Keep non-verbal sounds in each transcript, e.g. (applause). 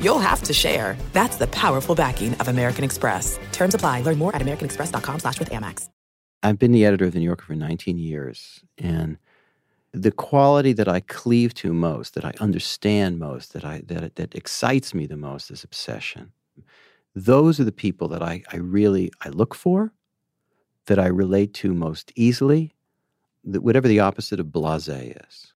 you'll have to share. That's the powerful backing of American Express. Terms apply. Learn more at americanexpress.com slash with Amex. I've been the editor of the New Yorker for 19 years, and the quality that I cleave to most, that I understand most, that I that that excites me the most is obsession. Those are the people that I, I really I look for, that I relate to most easily, that whatever the opposite of blase is.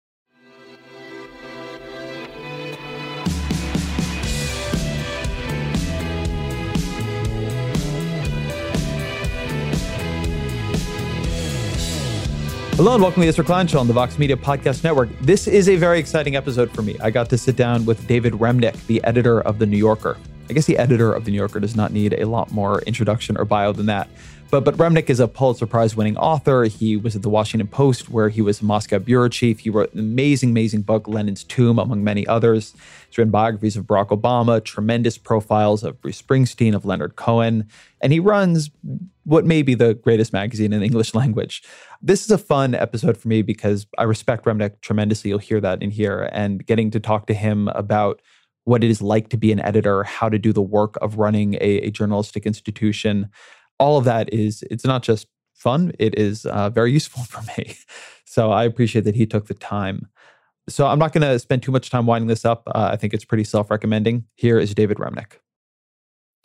Hello and welcome to the Klein Show on the Vox Media Podcast Network. This is a very exciting episode for me. I got to sit down with David Remnick, the editor of The New Yorker. I guess the editor of The New Yorker does not need a lot more introduction or bio than that. But but Remnick is a Pulitzer Prize winning author. He was at the Washington Post, where he was Moscow bureau chief. He wrote an amazing, amazing book, Lenin's Tomb, among many others. He's written biographies of Barack Obama, tremendous profiles of Bruce Springsteen, of Leonard Cohen, and he runs what may be the greatest magazine in the English (laughs) language. This is a fun episode for me because I respect Remnick tremendously. You'll hear that in here, and getting to talk to him about what it is like to be an editor, how to do the work of running a, a journalistic institution. All of that is, it's not just fun, it is uh, very (laughs) useful for me. So I appreciate that he took the time. So I'm not going to spend too much time winding this up. Uh, I think it's pretty self recommending. Here is David Remnick.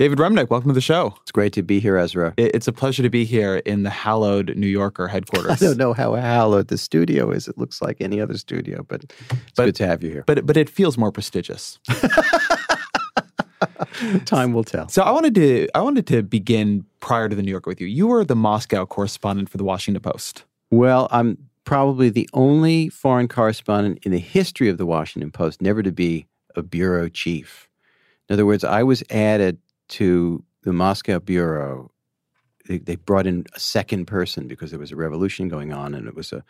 David Remnick, welcome to the show. It's great to be here, Ezra. It's a pleasure to be here in the hallowed New Yorker headquarters. (laughs) I don't know how hallowed the studio is. It looks like any other studio, but it's But- good to have you here. But but it feels more prestigious. (laughs) Time will tell. So I wanted to I wanted to begin prior to the New Yorker with you. You were the Moscow correspondent for the Washington Post. Well, I'm probably the only foreign correspondent in the history of the Washington Post never to be a bureau chief. In other words, I was added to the Moscow bureau. They, they brought in a second person because there was a revolution going on, and it was a,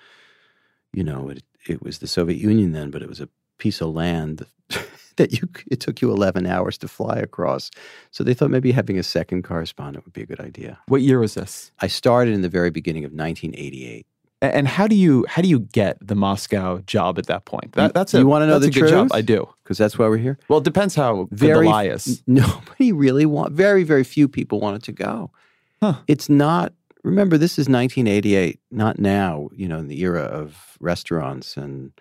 you know, it, it was the Soviet Union then, but it was a piece of land (laughs) that you it took you 11 hours to fly across. So they thought maybe having a second correspondent would be a good idea. What year was this? I started in the very beginning of 1988. And how do you how do you get the Moscow job at that point? That, that's a, you wanna know the good job. truth? I do. because that's why we're here. Well, it depends how Very the lie is. Nobody really want. Very very few people wanted to go. Huh. It's not. Remember, this is 1988, not now. You know, in the era of restaurants and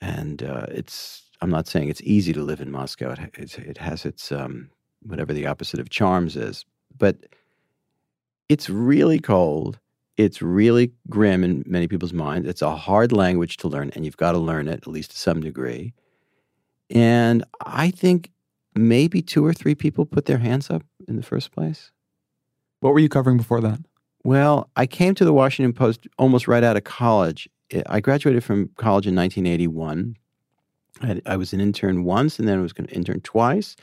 and uh, it's. I'm not saying it's easy to live in Moscow. It, it has its um, whatever the opposite of charms is, but it's really cold. It's really grim in many people's minds. It's a hard language to learn, and you've got to learn it at least to some degree. And I think maybe two or three people put their hands up in the first place. What were you covering before that? Well, I came to the Washington Post almost right out of college. I- graduated from college in 1981. I, I was an intern once, and then I was going to intern twice.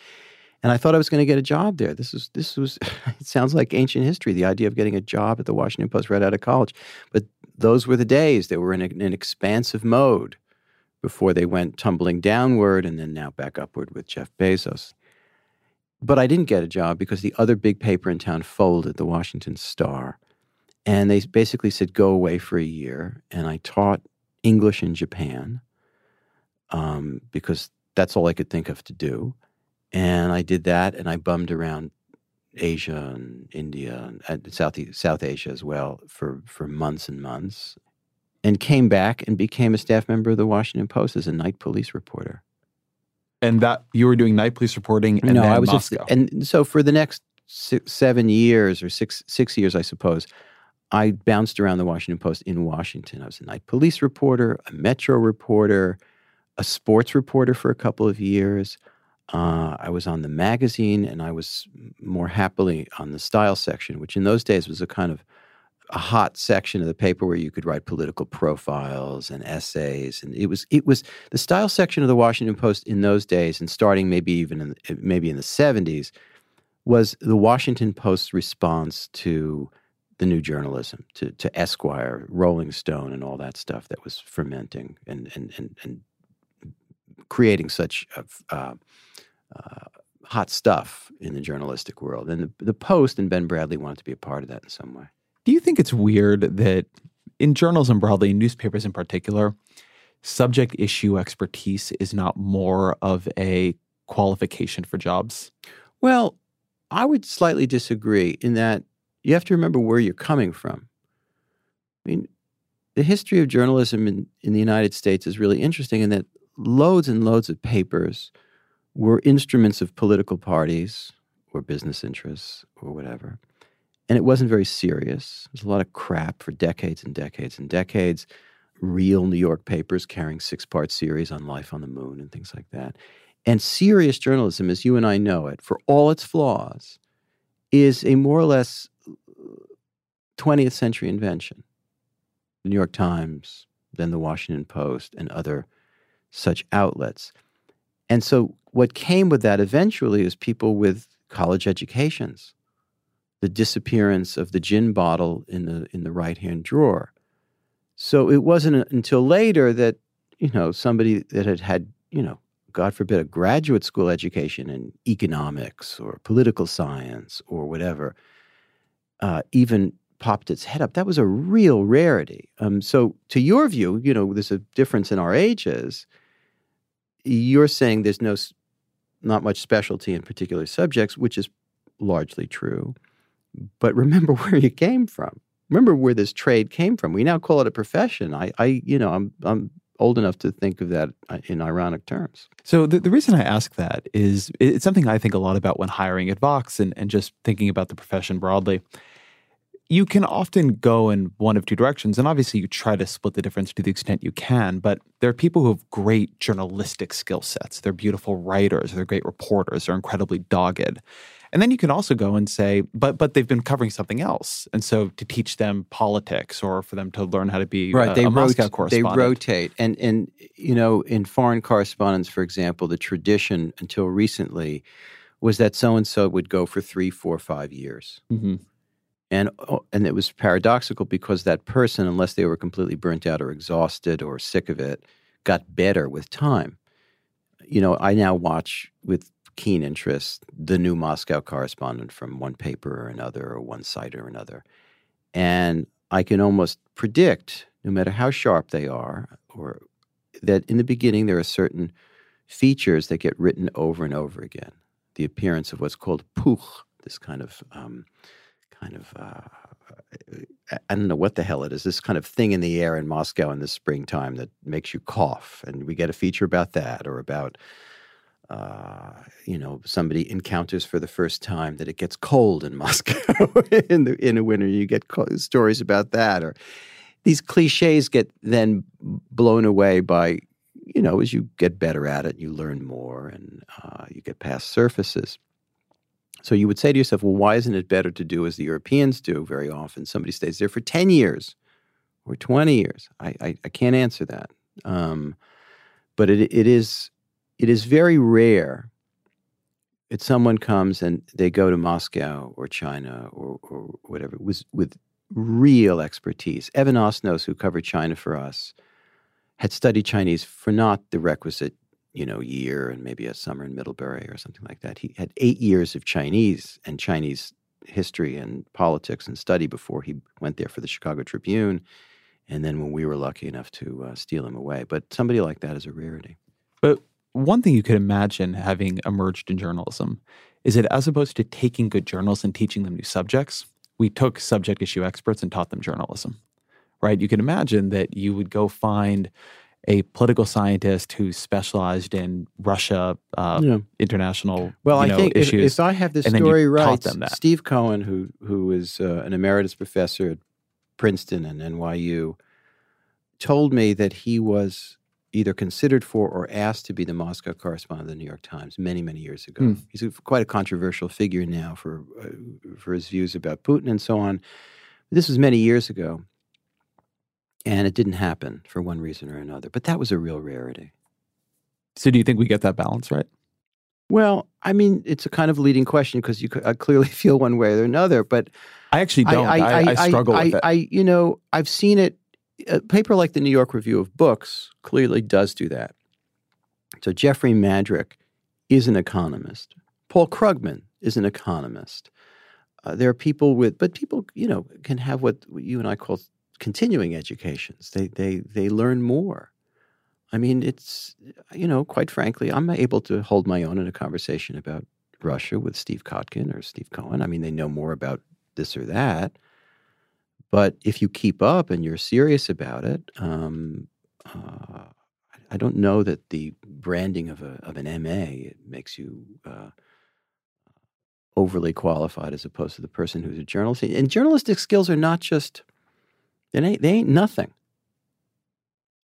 And I thought I was going to get a job there. This was this was. (laughs) It sounds like ancient history. The idea of getting a job at the Washington Post right out of college, but those were the days. They were in a- an expansive mode before they went tumbling downward, and then now back upward with Jeff Bezos. But I didn't get a job because the other big paper in town folded, the Washington Star. And they basically said, go away for a year. And I taught English in Japan um, because that's all I could think of to do. And I did that and I bummed around Asia and India and uh, South, South Asia as well for, for months and months. And came back and became a staff member of the Washington Post as a night police reporter. And that you were doing night police reporting and no, I was Moscow. Just, and so for the next six, seven years or six six years, I suppose, I bounced around the Washington Post in Washington. I was a night police reporter, a metro reporter, a sports reporter for a couple of years. Uh, I was on the magazine, and I was more happily on the style section, which in those days was a kind of a hot section of the paper where you could write political profiles and essays, and it was it was the style section of the Washington Post in those days, and starting maybe even in, maybe in the seventies, was the Washington Post's response to the new journalism to, to Esquire, Rolling Stone, and all that stuff that was fermenting and and and, and creating such uh, uh, hot stuff in the journalistic world. And the, the Post and Ben Bradlee wanted to be a part of that in some way. Do you think it's weird that in journalism broadly, newspapers in particular, subject issue expertise is not more of a qualification for jobs? Well, I would slightly disagree in that you have to remember where you're coming from. I mean, the history of journalism in, in the United States is really interesting in that loads and loads of papers were instruments of political parties or business interests or whatever. And it wasn't very serious. There's a lot of crap for decades and decades and decades. Real New York papers carrying six part series on life on the moon and things like that. And serious journalism, as you and I know it, for all its flaws, is a more or less 20th century invention. The New York Times, then the Washington Post, and other such outlets. And so, what came with that eventually is people with college educations, the disappearance of the gin bottle in the in the right hand drawer. So it wasn't until later that you know somebody that had had you know God forbid a graduate school education in economics or political science or whatever uh, even popped its head up. That was a real rarity. Um, so, to your view, you know, there's a difference in our ages. You're saying there's no, not much specialty in particular subjects, which is largely true. But remember (laughs) where you came from. Remember where this trade came from. We now call it a profession. I, I you know, I'm, I'm old enough to think of that uh, in ironic terms. So the, the reason I ask that is it's something I think a lot about when hiring at Vox and, and just thinking about the profession broadly you can often go in one of two directions. And obviously, you try to split the difference to the extent you can. But there are people who have great journalistic skill sets. They're beautiful writers, they're great reporters, they're incredibly dogged. And then you can also go and say, but but they've been covering something else, and so to teach them politics or for them to learn how to be right, a, they a rot-. They rotate, and and you know, in foreign correspondence, for example, the tradition until recently was that so and so would go for three, four, five years. Mm-hmm and oh, and it was paradoxical because that person unless they were completely burnt out or exhausted or sick of it got better with time. You know i now watch with keen interest the new moscow correspondent from one paper or another or one site or another. And i can almost predict no matter how sharp they are or that in the beginning there are certain features that get written over and over again. The appearance of what's called puch this kind of um, kind of uh, I don't know what the hell it is. This kind of thing in the air in Moscow in the springtime that makes you cough, and we get a feature about that, or about uh, you know somebody encounters for the first time that it gets cold in (laughs) Moscow in the in the winter. You get stories about that, or these cliches get then blown away by you know as you get better at it, you learn more, and uh, you get past surfaces. So you would say to yourself, well, why isn't it better to do as the Europeans do very often? Somebody stays there for 10 years or 20 years. I, I, I can't answer that. Um, but it, it, is, it is very rare that someone comes and they go to Moscow or China or, or whatever with, with real expertise. Evan Osnos, who covered China for us, had studied Chinese for not the requisite you know, year and maybe a summer in Middlebury or something like that. He had eight years of Chinese and Chinese history and politics and study before he went there for the Chicago Tribune. And then when we were lucky enough to uh, steal him away. But somebody like that is a rarity. But one thing you could imagine having emerged in journalism is that as opposed to taking good journalists and teaching them new subjects, we took subject issue experts and taught them journalism, right? You can imagine that you would go find a political scientist who specialized in Russia uh, yeah. international well, I know, think issues. If, if I have the story right, Steve Cohen, who who is uh, an emeritus professor at Princeton and NYU, told me that he was either considered for or asked to be the Moscow correspondent of the New York Times many many years ago. Mm. He's a, quite a controversial figure now for uh, for his views about Putin and so on. This was many years ago. And it didn't happen for one reason or another. But that was a real rarity. So, do you think we get that balance right? Well, I mean, it's a kind of leading question because you I clearly (laughs) feel one way or another. But I actually don't. I, I, struggle with it. I, you know, I've seen it. A paper like the New York Review of Books clearly does do that. So Jeffrey Madrick is an economist. Paul Krugman is an economist. Uh, there are people with, but people, you know, can have what you and I call continuing educations. They they they learn more. I mean, it's you know, quite frankly, I'm able to hold my own in a conversation about Russia with Steve Kotkin or Steve Cohen. I mean, they know more about this or that. But if you keep up and you're serious about it, um, uh, I don't know that the branding of a of an MA makes you uh, overly qualified as opposed to the person who's a journalist. And journalistic skills are not just they ain't, they ain't nothing.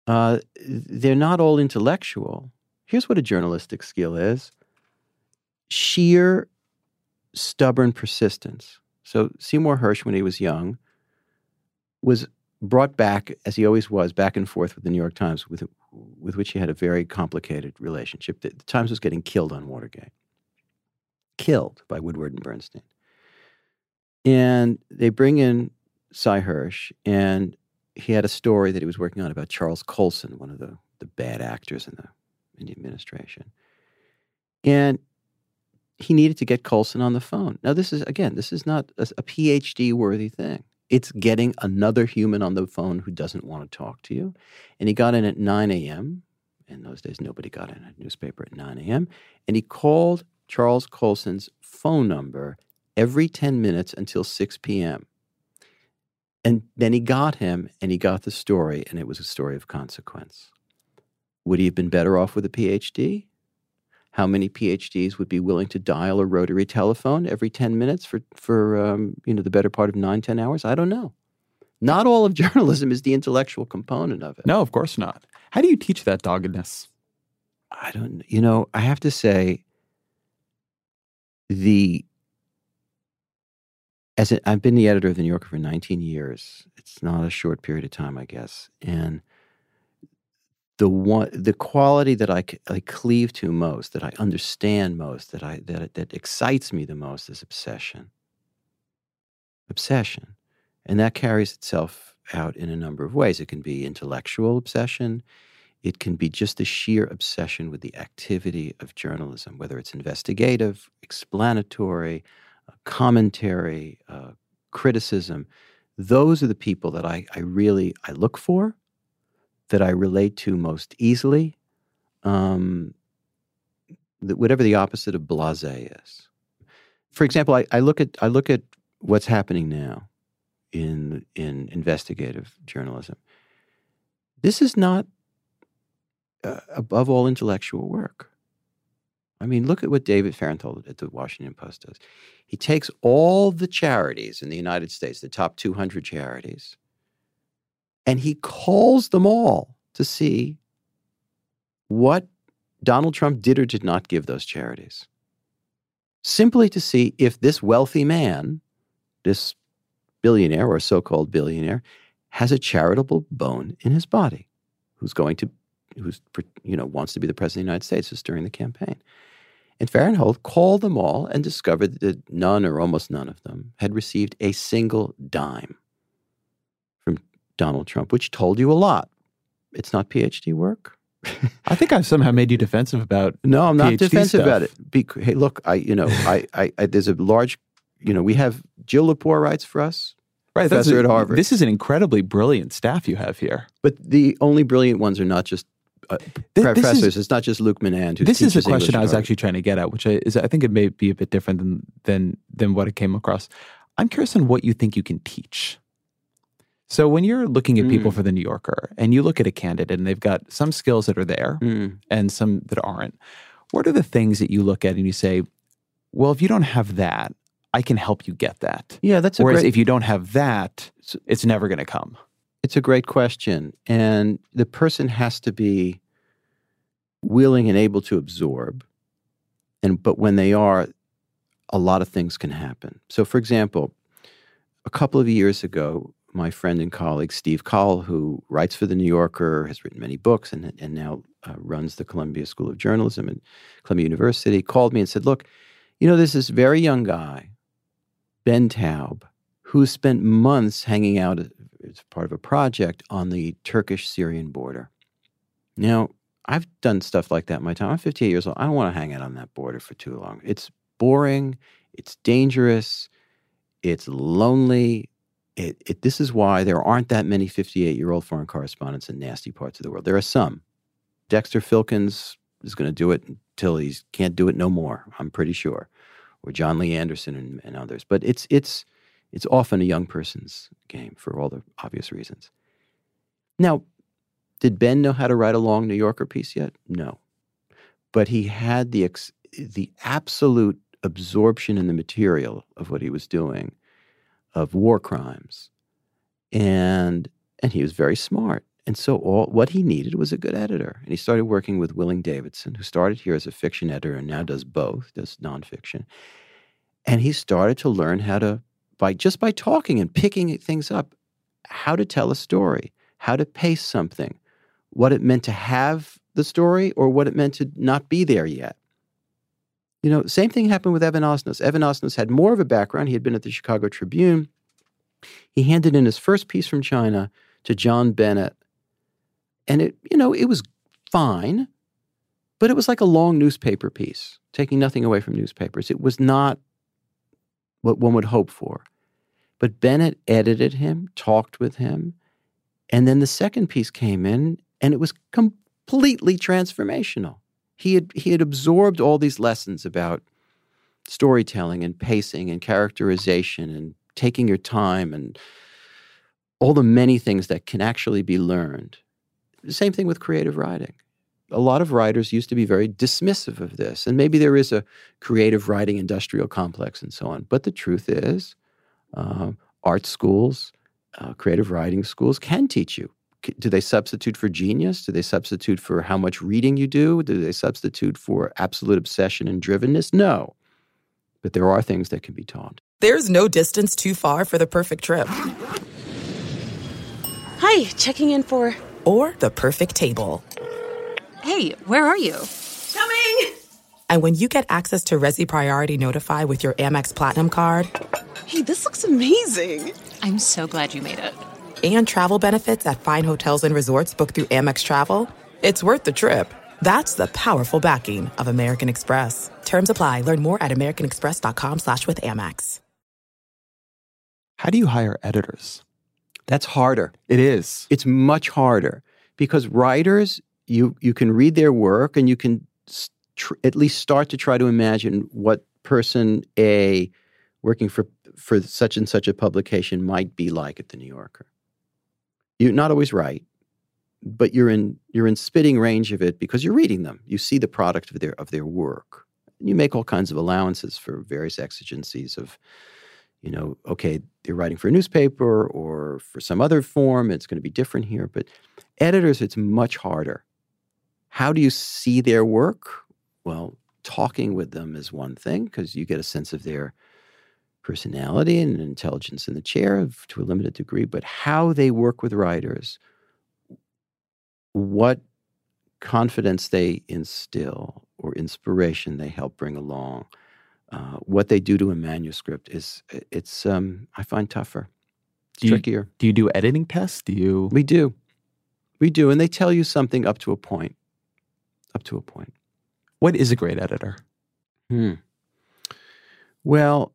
Uh, they're not all intellectual. Here's what a journalistic skill is: sheer, stubborn persistence. So Seymour Hersh, when he was young, was brought back, as he always was, back and forth with the New York Times, with with which he had a very complicated relationship. The, the Times was getting killed on Watergate killed by Woodward and Bernstein. And they bring in Sy Hersh, and he had a story that he was working on about Charles Colson, one of the, the bad actors in the, in the administration. And he needed to get Colson on the phone. Now, this is, again, this is not a, a PhD worthy thing. It's getting another human on the phone who doesn't want to talk to you. And he got in at 9 a.m. In those days, nobody got in a newspaper at 9 a.m. And he called Charles Colson's phone number every 10 minutes until 6 p.m. And then he got him and he got the story, and it was a story of consequence. Would he have been better off with a PhD? How many PhDs would be willing to dial a rotary telephone every 10 minutes for, for um, you know, the better part of nine, 10 hours? I don't know. Not all of (laughs) journalism is the intellectual component of it. No, of course not. How do you teach that doggedness? I don't, you know, I have to say, the as I've been the editor of the New Yorker for 19 years. It's not a short period of time, I guess. And the one, the quality that I, I cleave to most, that I understand most, that I that that excites me the most is obsession. Obsession, and that carries itself out in a number of ways. It can be intellectual obsession. It can be just the sheer obsession with the activity of journalism, whether it's investigative, explanatory, commentary, uh, criticism. Those are the people that I, I really I look for, that I relate to most easily. Um, that whatever the opposite of blasé is. For example, I, I look at I look at what's happening now in in investigative journalism. This is not uh, above all intellectual work. I mean, look at what David Fahrenthold at the Washington Post does. He takes all the charities in the United States, the top 200 charities, and he calls them all to see what Donald Trump did or did not give those charities. Simply to see if this wealthy man, this billionaire or so called billionaire, has a charitable bone in his body who's going to who's you know wants to be the president of the United States is during the campaign. And Fahrenthold called them all and discovered that none or almost none of them had received a single dime from Donald Trump, which told you a lot. It's not PhD work. I think I've somehow made you defensive about. No, I'm not PhD defensive stuff. about it. Be, hey, look, I you know I, I, I there's a large you know we have Jill Lepore writes for us. Right, professor a, at Harvard. This is an incredibly brilliant staff you have here. But the only brilliant ones are not just uh, this professors. is- it's not just Luke Menand. Who This is the teaches English question I was Harvard. actually trying to get at, which I, is I think it may be a bit different than than than what it came across. I'm curious on what you think you can teach. So when you're looking at people Mm. for the New Yorker and you look at a candidate and they've got some skills that are there Mm. and some that aren't, what are the things that you look at and you say, well, if you don't have that, I can help you get that. Yeah, that's a Whereas great. if you don't have that, it's never going to come. It's a great question, and the person has to be willing and able to absorb. And but when they are, a lot of things can happen. So, for example, a couple of years ago, my friend and colleague Steve Coll, who writes for the New Yorker, has written many books, and and now uh, runs the Columbia School of Journalism at Columbia University, called me and said, "Look, you know, there's this very young guy, Ben Taub, who spent months hanging out as part of a project on the Turkish Syrian border. Now, I've done stuff like that my time. I'm 58 years old. I don't want to hang out on that border for too long. It's boring, it's dangerous, it's lonely. It, it, this is why there aren't that many 58 year old foreign correspondents in nasty parts of the world. There are some. Dexter Filkins is going to do it until he can't do it no more, I'm pretty sure, or Jon Lee Anderson and, and others. But it's, it's, it's often a young person's game for all the obvious reasons. Now, did Ben know how to write a long New Yorker piece yet? No. But he had the, ex- the absolute absorption in the material of what he was doing, of war crimes. And, and he was very smart. And so all what he needed was a good editor. And he started working with Willing Davidson, who started here as a fiction editor and now does both, does nonfiction. And he started to learn how to by just by talking and picking things up, how to tell a story, how to pace something, what it meant to have the story or what it meant to not be there yet. You know, same thing happened with Evan Osnos. Evan Osnos had more of a background. He had been at the Chicago Tribune. He handed in his first piece from China to John Bennet. And it, you know, it was fine, but it was like a long newspaper piece, taking nothing away from newspapers. It was not what one would hope for. But Bennet edited him, talked with him, and then the second piece came in, and it was completely transformational. He had he had absorbed all these lessons about storytelling and pacing and characterization and taking your time and all the many things that can actually be learned. Same thing with creative writing a lot of writers used to be very dismissive of this. And maybe there is a creative writing industrial complex and so on. But the truth is, uh, art schools, uh, creative writing schools can teach you. Do they substitute for genius? Do they substitute for how much reading you do? Do they substitute for absolute obsession and drivenness? No. But there are things that can be taught. There's no distance too far for the perfect trip. Hi, checking in for. Or the perfect table. Hey, where are you? Coming! And when you get access to Resy Priority Notify with your Amex Platinum card. Hey, this looks amazing! I'm so glad you made it. And travel benefits at fine hotels and resorts booked through Amex Travel. It's worth the trip. That's the powerful backing of American Express. Terms apply. Learn more at americanexpress.com slash with Amex. How do you hire editors? That's harder. It is. It's much harder because writers you you can read their work and you can tr- at least start to try to imagine what person A working for for such and such a publication might be like at the New Yorker. You're not always right, but you're in you're in spitting range of it because you're reading them. You see the product of their of their work. You make all kinds of allowances for various exigencies of, you know, okay, they're writing for a newspaper or for some other form. It's going to be different here, but editors, it's much harder how do you see their work? Well, talking with them is one thing because you get a sense of their personality and intelligence in the chair to a limited degree, but how they work with writers, what confidence they instill or inspiration they help bring along, uh, what they do to a manuscript is it's um, I find tougher, do trickier. You, do you do editing tests? Do you? We do, we do, and they tell you something up to a point up to a point. What is a great editor? Hmm. Well,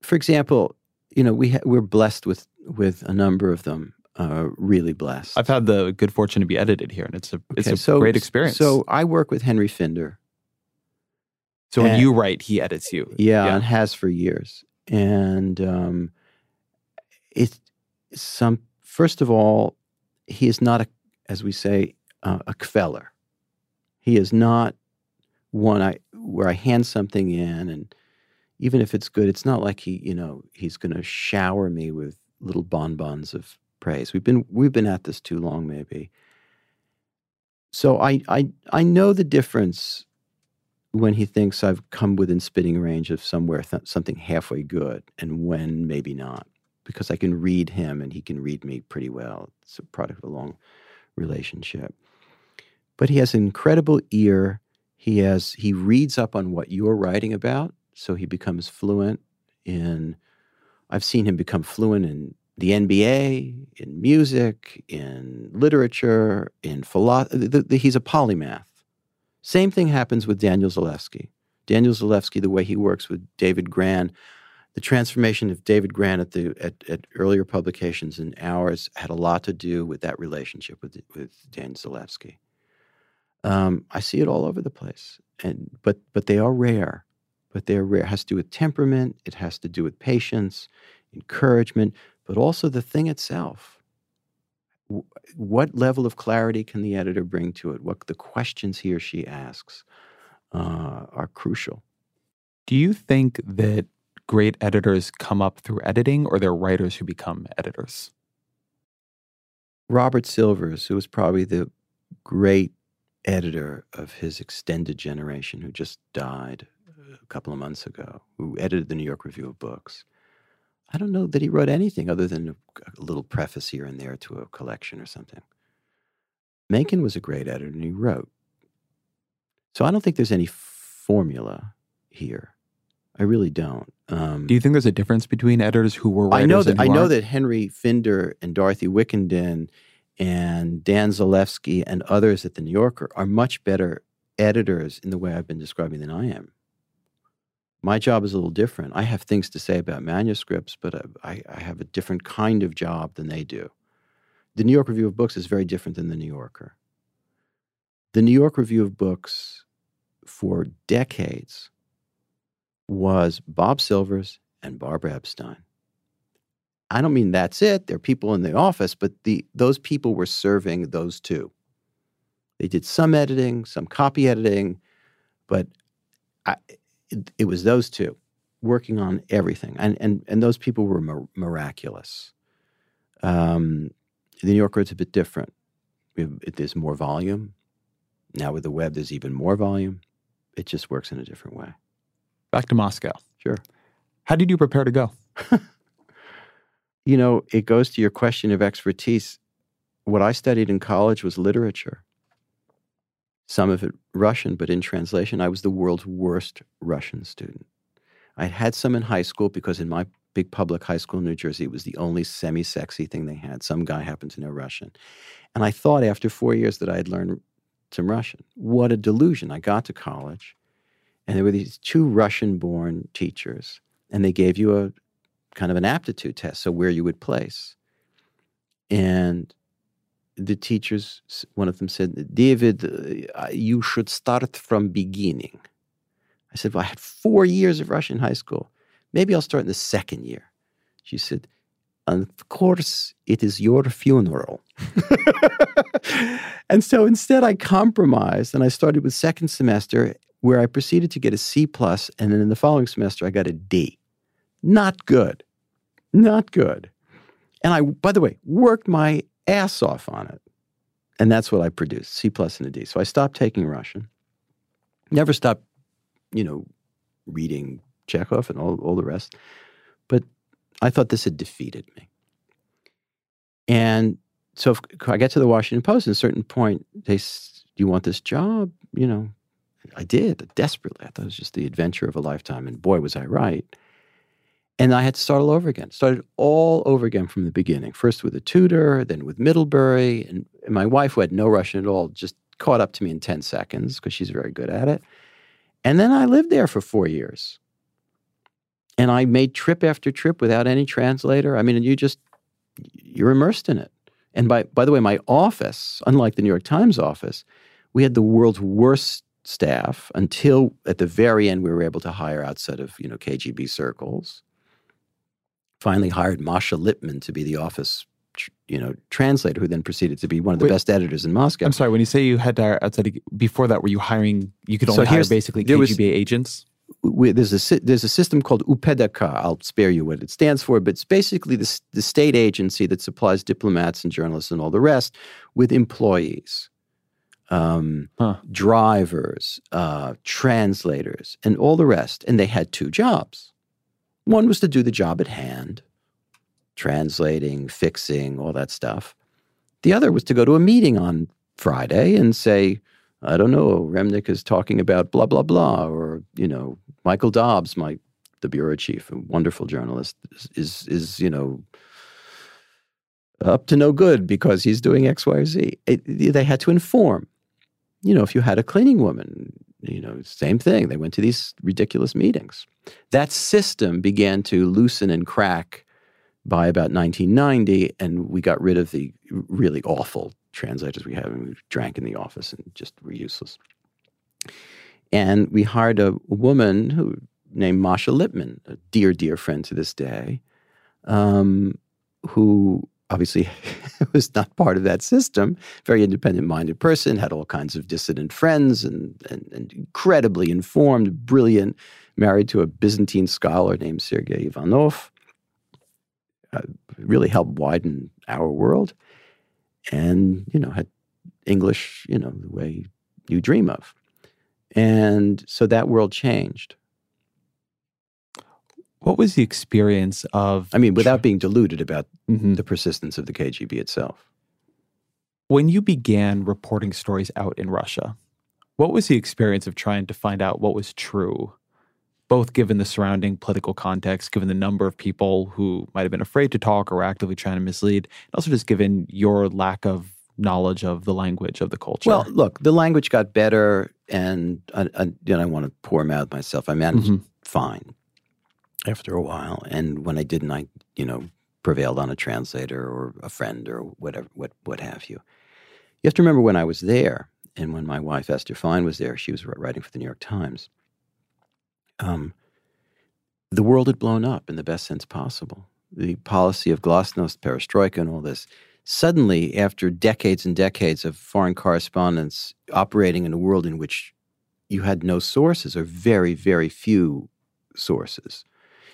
for example, you know we ha- we're blessed with with a number of them. Uh, really blessed. I've had the good fortune to be edited here, and it's a it's a so, great experience. So I work with Henry Finder. So when you write, he edits you. Yeah, yeah. and has for years. And um, it's some. First of all, he is not a, as we say, uh, a kveller. He is not one I where I hand something in, and even if it's good, it's not like he, you know, he's going to shower me with little bonbons of praise. We've been we've been at this too long, maybe. So I I I know the difference when he thinks I've come within spitting range of somewhere th- something halfway good, and when maybe not, because I can read him and he can read me pretty well. It's a product of a long relationship but he has an incredible ear. He has he reads up on what you're writing about, so he becomes fluent in I've seen him become fluent in the NBA, in music, in literature, in philosophy. He's a polymath. Same thing happens with Daniel Zalewski. Daniel Zalewski, the way he works with David Grann, the transformation of David Grann at the at, at earlier publications and ours had a lot to do with that relationship with with Dan Zalewski. Um, I see it all over the place, and but but they are rare. But they're rare. It has to do with temperament. It has to do with patience, encouragement, but also the thing itself. What level of clarity can the editor bring to it? What the questions he or she asks uh, are crucial. Do you think that great editors come up through editing or they're writers who become editors? Robert Silvers, who was probably the great editor of his extended generation, who just died a couple of months ago, who edited the New York Review of Books. I don't know that he wrote anything other than a, a little preface here and there to a collection or something. Mencken was a great editor and he wrote. So I don't think there's any formula here. I really don't. Um, Do you think there's a difference between editors who were writers? I know that I know that Henry Finder and Dorothy Wickenden and Dan Zalewski and others at the New Yorker are much better editors in the way I've been describing than I am. My job is a little different. I have things to say about manuscripts, but uh, I, I have a different kind of job than they do. The New York Review of Books is very different than the New Yorker. The New York Review of Books, for decades, was Bob Silvers and Barbara Epstein. I don't mean that's it. There are people in the office, but the, those people were serving those two. They did some editing, some copy editing, but I, it, it, was those two working on everything. And, and, and those people were mir- miraculous. Um, the New Yorker is a bit different. Have, it, there's more volume. Now with the web, there's even more volume. It just works in a different way. Back to Moscow. Sure. How did you prepare to go? (laughs) you know, it goes to your question of expertise. What I studied in college was literature, some of it Russian, but in translation, I was the world's worst Russian student. I had some in high school because in my big public high school in New Jersey, it was the only semi sexy thing they had. Some guy happened to know Russian. And I thought after four years that I had learned some Russian. What a delusion. I got to college, and there were these two Russian born teachers, and they gave you a kind of an aptitude test, so where you would place. And the teachers, one of them said, David, uh, you should start from beginning. I said, Well, I had four years of Russian high school. Maybe I'll start in the second year. She said, Of course, it is your funeral. (laughs) and so instead, I compromised and I started with second semester, where I proceeded to get a C plus, and then in the following semester, I got a D. Not good. Not good. And I, by the way, worked my ass off on it. And that's what I produced, C plus and a D. So I stopped taking Russian. Never stopped, you know, reading Chekhov and all, all the rest. But I thought this had defeated me. And so if I get to the Washington Post, at a certain point, they, do you want this job? You know, I did desperately. I thought it was just the adventure of a lifetime. And boy, was I right. And I had to start all over again. Started all over again from the beginning. First with a tutor, then with Middlebury. And, and my wife, who had no Russian at all, just caught up to me in 10 seconds because she's very good at it. And then I lived there for four years. And I made trip after trip without any translator. I mean, you just, you're immersed in it. And by, by the way, my office, unlike the New York Times office, we had the world's worst staff until at the very end we were able to hire outside of you know KGB circles. Finally hired Masha Lipman to be the office you know translator, who then proceeded to be one of the Wait, best editors in Moscow. I'm sorry, when you say you had to hire outside before that, were you hiring? You could only so hire basically KGB was, agents. We, there's a there's a system called UPDK. I'll spare you what it stands for, but it's basically the, the state agency that supplies diplomats and journalists and all the rest with employees um, huh. drivers, uh, translators, and all the rest. And they had two jobs. One was to do the job at hand, translating, fixing, all that stuff. The other was to go to a meeting on Friday and say, I don't know, Remnick is talking about blah, blah, blah, or, you know, Michael Dobbs, my the bureau chief, a wonderful journalist, is, is, is you know, up to no good because he's doing X, Y, or Z. It, they had to inform. You know, if you had a cleaning woman, you know, same thing. They went to these ridiculous meetings. That system began to loosen and crack by about 1990, and we got rid of the really awful translators we had, and we drank in the office and just were useless. And we hired a woman who named Masha Lipman, a dear, dear friend to this day, um, who obviously (laughs) was not part of that system. Very independent minded person, had all kinds of dissident friends, and, and, and, incredibly informed, brilliant, married to a Byzantine scholar named Sergei Ivanov. Uh, really helped widen our world. And, you know, had English, you know, the way you dream of. And so that world changed. What was the experience of? I mean, without being deluded about Mhm. the persistence of the KGB itself. When you began reporting stories out in Russia, what was the experience of trying to find out what was true, both given the surrounding political context, given the number of people who might have been afraid to talk or actively trying to mislead, and also just given your lack of knowledge of the language of the culture? Well, look, the language got better, and I, I, you know, I want to pour mouth myself. I managed Mhm. fine after a while, and when I didn't, I, you know, prevailed on a translator or a friend or whatever, what, what have you. You have to remember when I was there, and when my wife Esther Fein was there, she was writing for the New York Times. Um, the world had blown up in the best sense possible. The policy of glasnost, perestroika, and all this suddenly, after decades and decades of foreign correspondence operating in a world in which you had no sources or very, very few sources,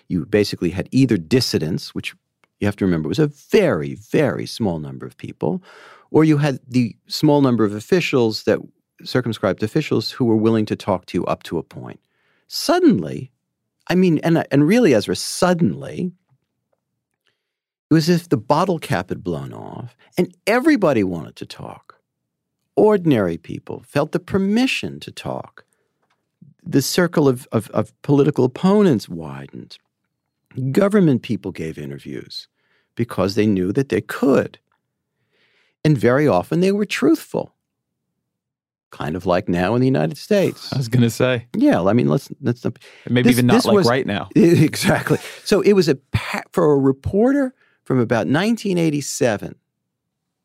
you basically had either dissidents, which you have to remember was a very, very small number of people, or you had the small number of officials that circumscribed officials who were willing to talk to you up to a point. Suddenly, I mean, and and really, Ezra, suddenly, it was as if the bottle cap had blown off and everybody wanted to talk. Ordinary people felt the permission to talk. The circle of, of, of political opponents widened. Government people gave interviews because they knew that they could. And very often they were truthful. Kind of like now in the United States. (laughs) I was going to say, Yeah, I mean, let's let's not, maybe This- even not like was- right now. (laughs) exactly. So it was a for a reporter from about 1987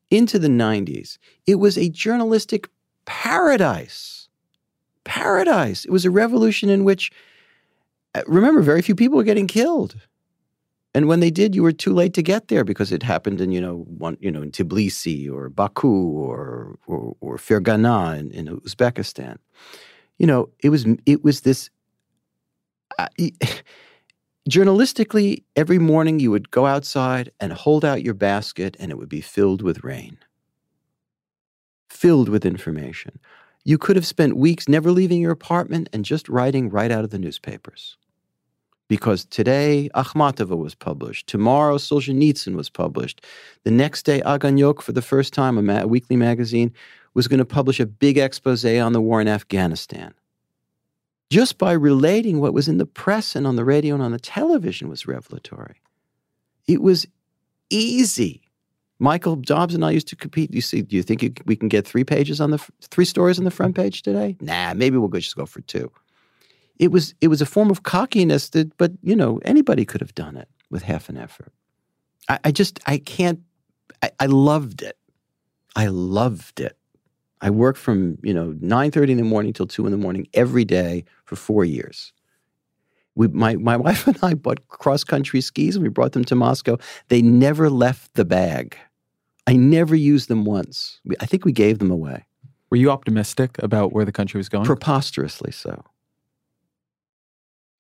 into the 90s. It was a journalistic paradise. Paradise. It was a revolution in which uh, remember very few people were getting killed. And when they did, you were too late to get there because it happened in, you know, one, you know, in Tbilisi or Baku or or, or Fergana in, in Uzbekistan. You know, it was it was this uh, (laughs) journalistically, every morning you would go outside and hold out your basket and it would be filled with rain, filled with information. You could have spent weeks never leaving your apartment and just writing right out of the newspapers. Because today Akhmatova was published, tomorrow Solzhenitsyn was published, the next day Ogonyok, for the first time, a, ma- a weekly magazine, was going to publish a big expose on the war in Afghanistan just by relating what was in the press and on the radio and on the television was revelatory. It was easy. Michael Dobbs and I used to compete. You see, do you think you, we can get three pages on the three stories on the front page today? Nah, maybe we'll go, just go for two. It was it was a form of cockiness that, but you know, anybody could have done it with half an effort. I, I just I can't. I, I loved it. I loved it. I worked from you know nine thirty in the morning till two in the morning every day for four years. We, my my (laughs) wife and I bought cross country skis and we brought them to Moscow. They never left the bag. I never used them once. We, I think we gave them away, Were you optimistic about where the country was going? preposterously so.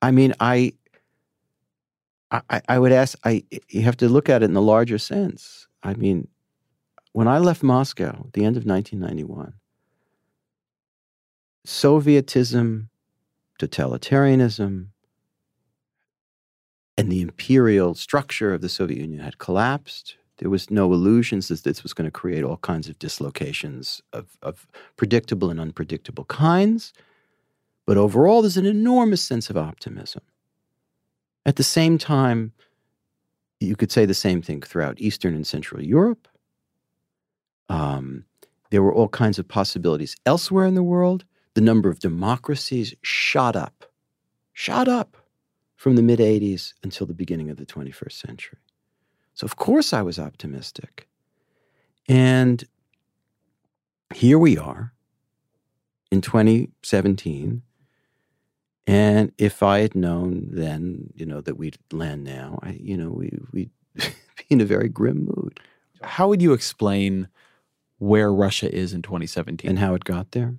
I mean, I, I, I would ask. I you have to look at it in the larger sense. I mean, when I left Moscow at the end of 1991, Sovietism, totalitarianism, and the imperial structure of the Soviet Union had collapsed. There was no illusions that this was going to create all kinds of dislocations of, of predictable and unpredictable kinds. But overall, there's an enormous sense of optimism. At the same time, you could say the same thing throughout Eastern and Central Europe. Um, there were all kinds of possibilities elsewhere in the world. The number of democracies shot up, shot up from the mid 80s until the beginning of the 21st century. So, of course, I was optimistic. And here we are in 2017. And if I had known then, you know, that we'd land now, I, you know, we, we'd (laughs) be in a very grim mood. How would you explain where Russia is in 2017? And how it got there?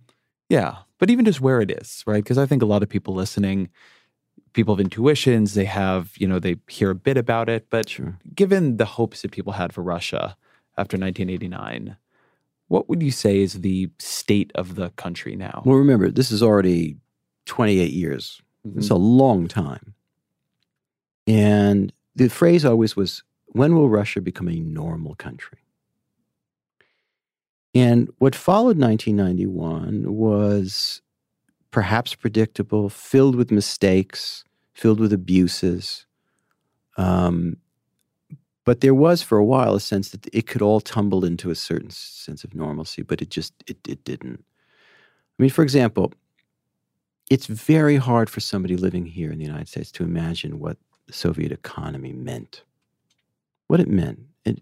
Yeah, but even just where it is, right? Because I think a lot of people listening, people have intuitions, they have, you know, they hear a bit about it, but Sure. given the hopes that people had for Russia after 1989, what would you say is the state of the country now? Well, remember, this is already 28 years. It's a long time. And the phrase always was when will Russia become a normal country? And what followed 1991 was perhaps predictable, filled with mistakes, filled with abuses. Um, but there was for a while a sense that it could all tumble into a certain sense of normalcy, but it just it, it didn't. I mean, for example, it's very hard for somebody living here in the United States to imagine what the Soviet economy meant. What it meant. It,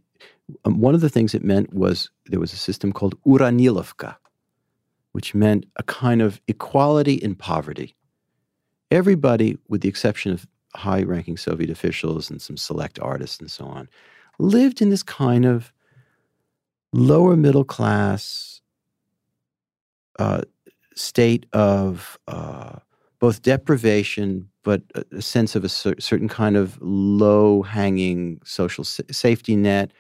um, one of the things it meant was there was a system called Uravnilovka, which meant a kind of equality in poverty. Everybody, with the exception of high ranking Soviet officials and some select artists and so on, lived in this kind of lower middle class uh, state of uh, both deprivation, but a, sense of a cer- certain kind of low hanging social sa- safety net,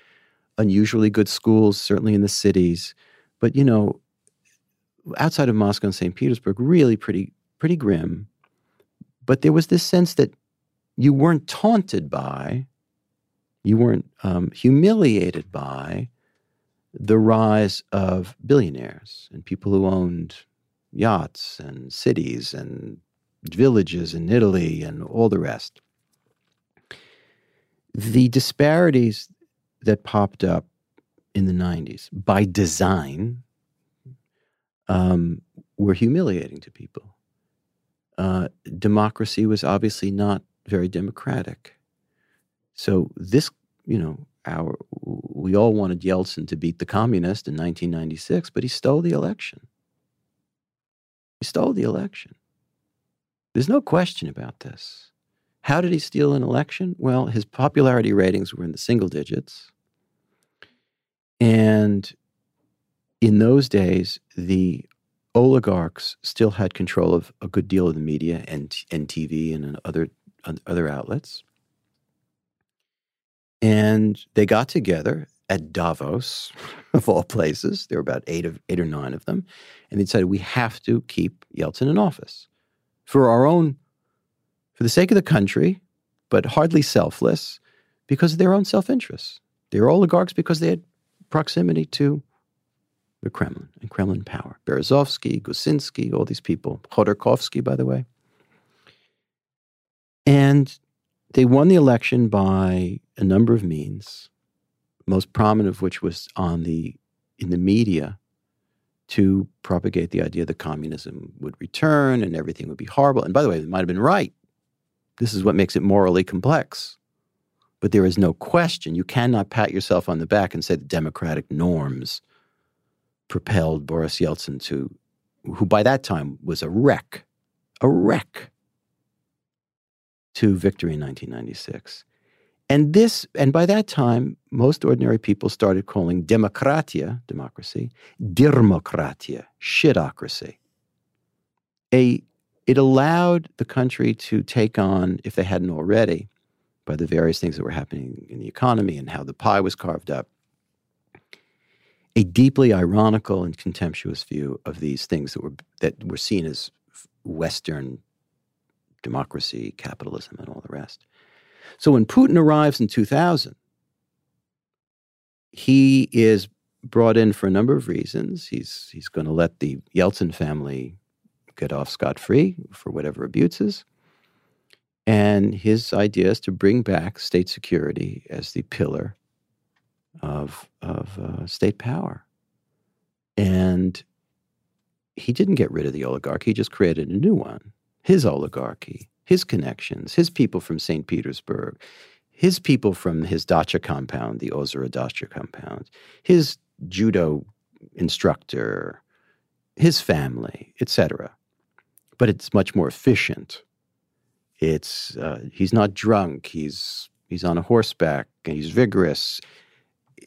unusually good schools, certainly in the cities. But, you know, outside of Moscow and St. Petersburg, really pretty, pretty grim. But there was this sense that you weren't taunted by, you weren't um, humiliated by the rise of billionaires and people who owned yachts and cities and villages in Italy and all the rest. The disparities that popped up in the 90s by design um, were humiliating to people. Uh, democracy was obviously not very democratic. So this, you know, our we all wanted Yeltsin to beat the communist in 1996, but he stole the election. He stole the election. There's no question about this. How did he steal an election? Well, his popularity ratings were in the single digits. And in those days, the oligarchs still had control of a good deal of the media and, and TV and other, other outlets. And they got together at Davos, (laughs) of all places. There were about eight, of, eight or nine of them. And they decided we have to keep Yeltsin in office for our own, for the sake of the country, but hardly selfless because of their own self interests. They were oligarchs because they had proximity to the Kremlin and Kremlin power. Berezovsky, Gusinsky, all these people. Khodorkovsky, by the way. And they won the election by a number of means, most prominent of which was on the in the media to propagate the idea that communism would return and everything would be horrible. And by the way, they might have been right. This is what makes it morally complex. But there is no question. You cannot pat yourself on the back and say the democratic norms propelled Boris Yeltsin to, who by that time was a wreck, a wreck, to victory in 1996. And this, and by that time, most ordinary people started calling demokratia, democracy, dermokratia, shitocracy. A, it allowed the country to take on, if they hadn't already, by the various things that were happening in the economy and how the pie was carved up, a deeply ironical and contemptuous view of these things that were that were seen as Western democracy, capitalism, and all the rest. So when Putin arrives in 2000, he is brought in for a number of reasons. He's he's going to let the Yeltsin family get off scot free for whatever abuses. And his idea is to bring back state security as the pillar of, of uh, state power. And he didn't get rid of the oligarchy, he just created a new one his oligarchy, his connections, his people from St. Petersburg, his people from his dacha compound, the Ozero dacha compound, his judo instructor, his family, etc. But it's much more efficient. It's uh, he's not drunk. He's he's on a horseback and he's vigorous.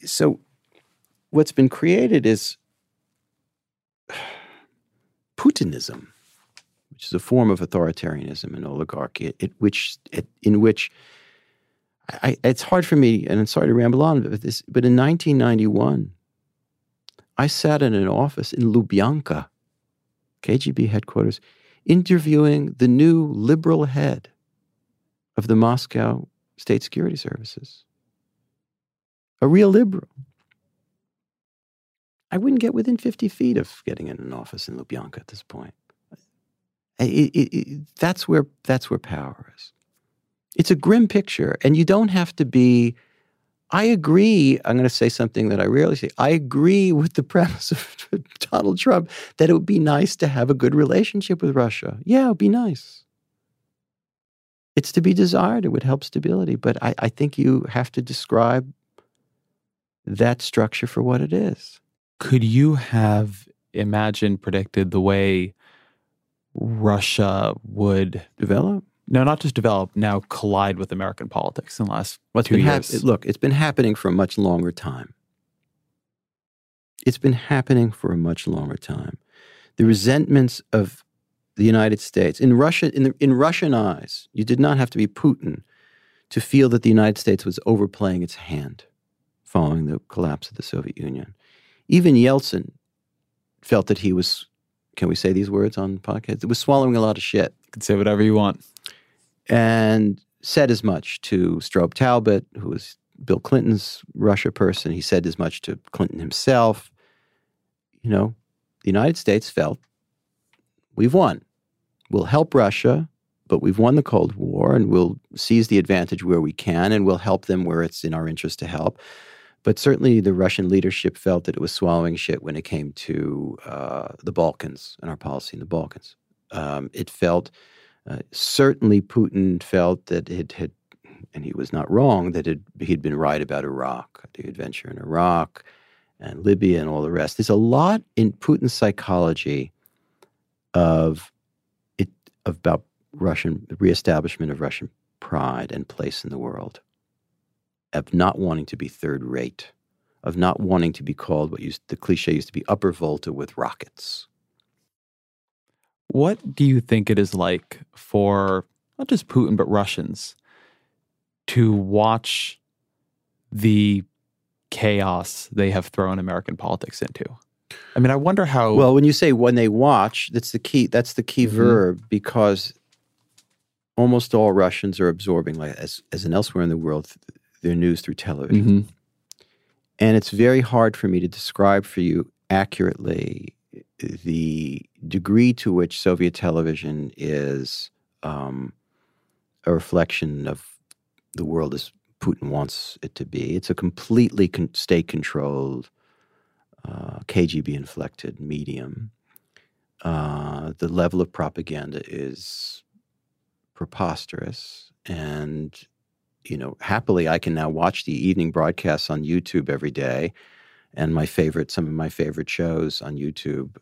So what's been created is (sighs) Putinism which is a form of authoritarianism and oligarchy, it, which it, in which I, it's hard for me, and I'm sorry to ramble on about this, but in 1991, I sat in an office in Lubyanka, KGB headquarters, interviewing the new liberal head of the Moscow State Security Services, a real liberal. I wouldn't get within 50 feet of getting in an office in Lubyanka at this point. It, it, it, that's where that's where power is. It's a grim picture, and you don't have to be. I agree. I'm going to say something that I rarely say. I agree with the (laughs) premise of Donald Trump that it would be nice to have a good relationship with Russia. Yeah, it would be nice. It's to be desired. It would help stability. But I, I think you have to describe that structure for what it is. Could you have imagined, predicted the way Russia would develop. No, not just develop. Now collide with American politics in the last What's two been years. hap- look, it's been happening for a much longer time. It's been happening for a much longer time. The resentments of the United States in Russia, in, the, in Russian eyes, you did not have to be Putin to feel that the United States was overplaying its hand following the collapse of the Soviet Union. Even Yeltsin felt that he was can we say these words on podcast? It was swallowing a lot of shit. You can say whatever you want. And said as much to Strobe Talbott, who was Bill Clinton's Russia person. He said as much to Clinton himself. You know, the United States felt we've won. We'll help Russia, but we've won the Cold War and we'll seize the advantage where we can and we'll help them where it's in our interest to help. But certainly the Russian leadership felt that it was swallowing shit when it came to uh, the Balkans and our policy in the Balkans. Um, it felt, uh, certainly Putin felt that it had, and he was not wrong, that it, he'd been right about Iraq, the adventure in Iraq and Libya and all the rest. There's a lot in Putin's psychology of it about Russian reestablishment of Russian pride and place in the world of not wanting to be third rate, of not wanting to be called what used the cliche used to be upper volta with rockets. What do you think it is like for not just Putin but Russians to watch the chaos they have thrown American politics into? I mean, I wonder how. Well, when you say when they watch, that's the key. That's the key mm-hmm. verb because almost all Russians are absorbing, like as as in elsewhere in the world, their news through television. Mm-hmm. And it's very hard for me to describe for you accurately the degree to which Soviet television is um, a reflection of the world as Putin wants it to be. It's a completely con- state controlled, uh, KGB inflected medium. Uh, the level of propaganda is preposterous and you know, happily I can now watch the evening broadcasts on YouTube every day and my favorite, some of my favorite shows on YouTube,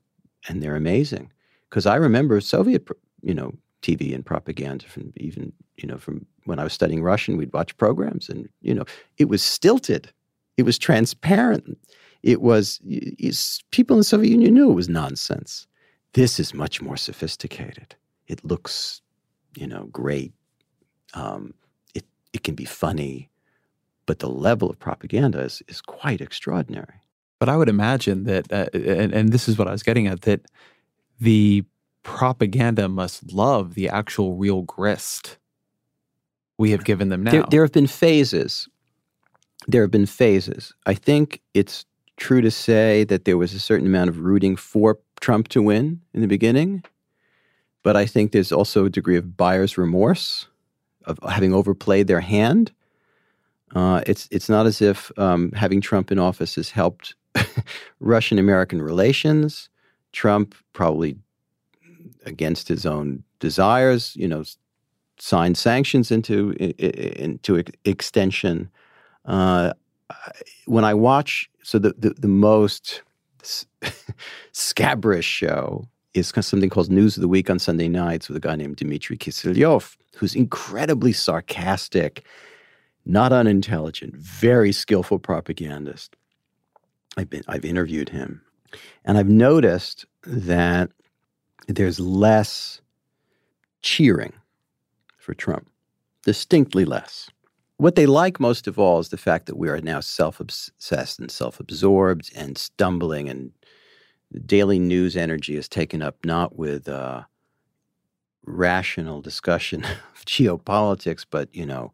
and they're amazing. Because I remember Soviet, you know, TV and propaganda from even, you know, from when I was studying Russian, we'd watch programs and, you know, it was stilted. It was transparent. It was, people in the Soviet Union knew it was nonsense. This is much more sophisticated. It looks, you know, great. Um, it can be funny, but the level of propaganda is, is quite extraordinary. But I would imagine that, uh, and, and this is what I was getting at, that the propaganda must love the actual real grist we have given them now. There, there, have been phases. There have been phases. I think it's true to say that there was a certain amount of rooting for Trump to win in the beginning, but I think there's also a degree of buyer's remorse of having overplayed their hand. Uh, it's it's not as if um, having Trump in office has helped (laughs) Russian American relations. Trump probably against his own desires, you know, signed sanctions into into extension. Uh, when I watch, so the the, the most (laughs) scabrous show is something called News of the Week on Sunday nights with a guy named Dmitry Kiselyov, who's incredibly sarcastic, not unintelligent, very skillful propagandist. I've been I've interviewed him, and I've noticed that there's less cheering for Trump, distinctly less. What they like most of all is the fact that we are now self obsessed and self absorbed and stumbling, and daily news energy is taken up not with uh, rational discussion (laughs) of geopolitics, but, you know,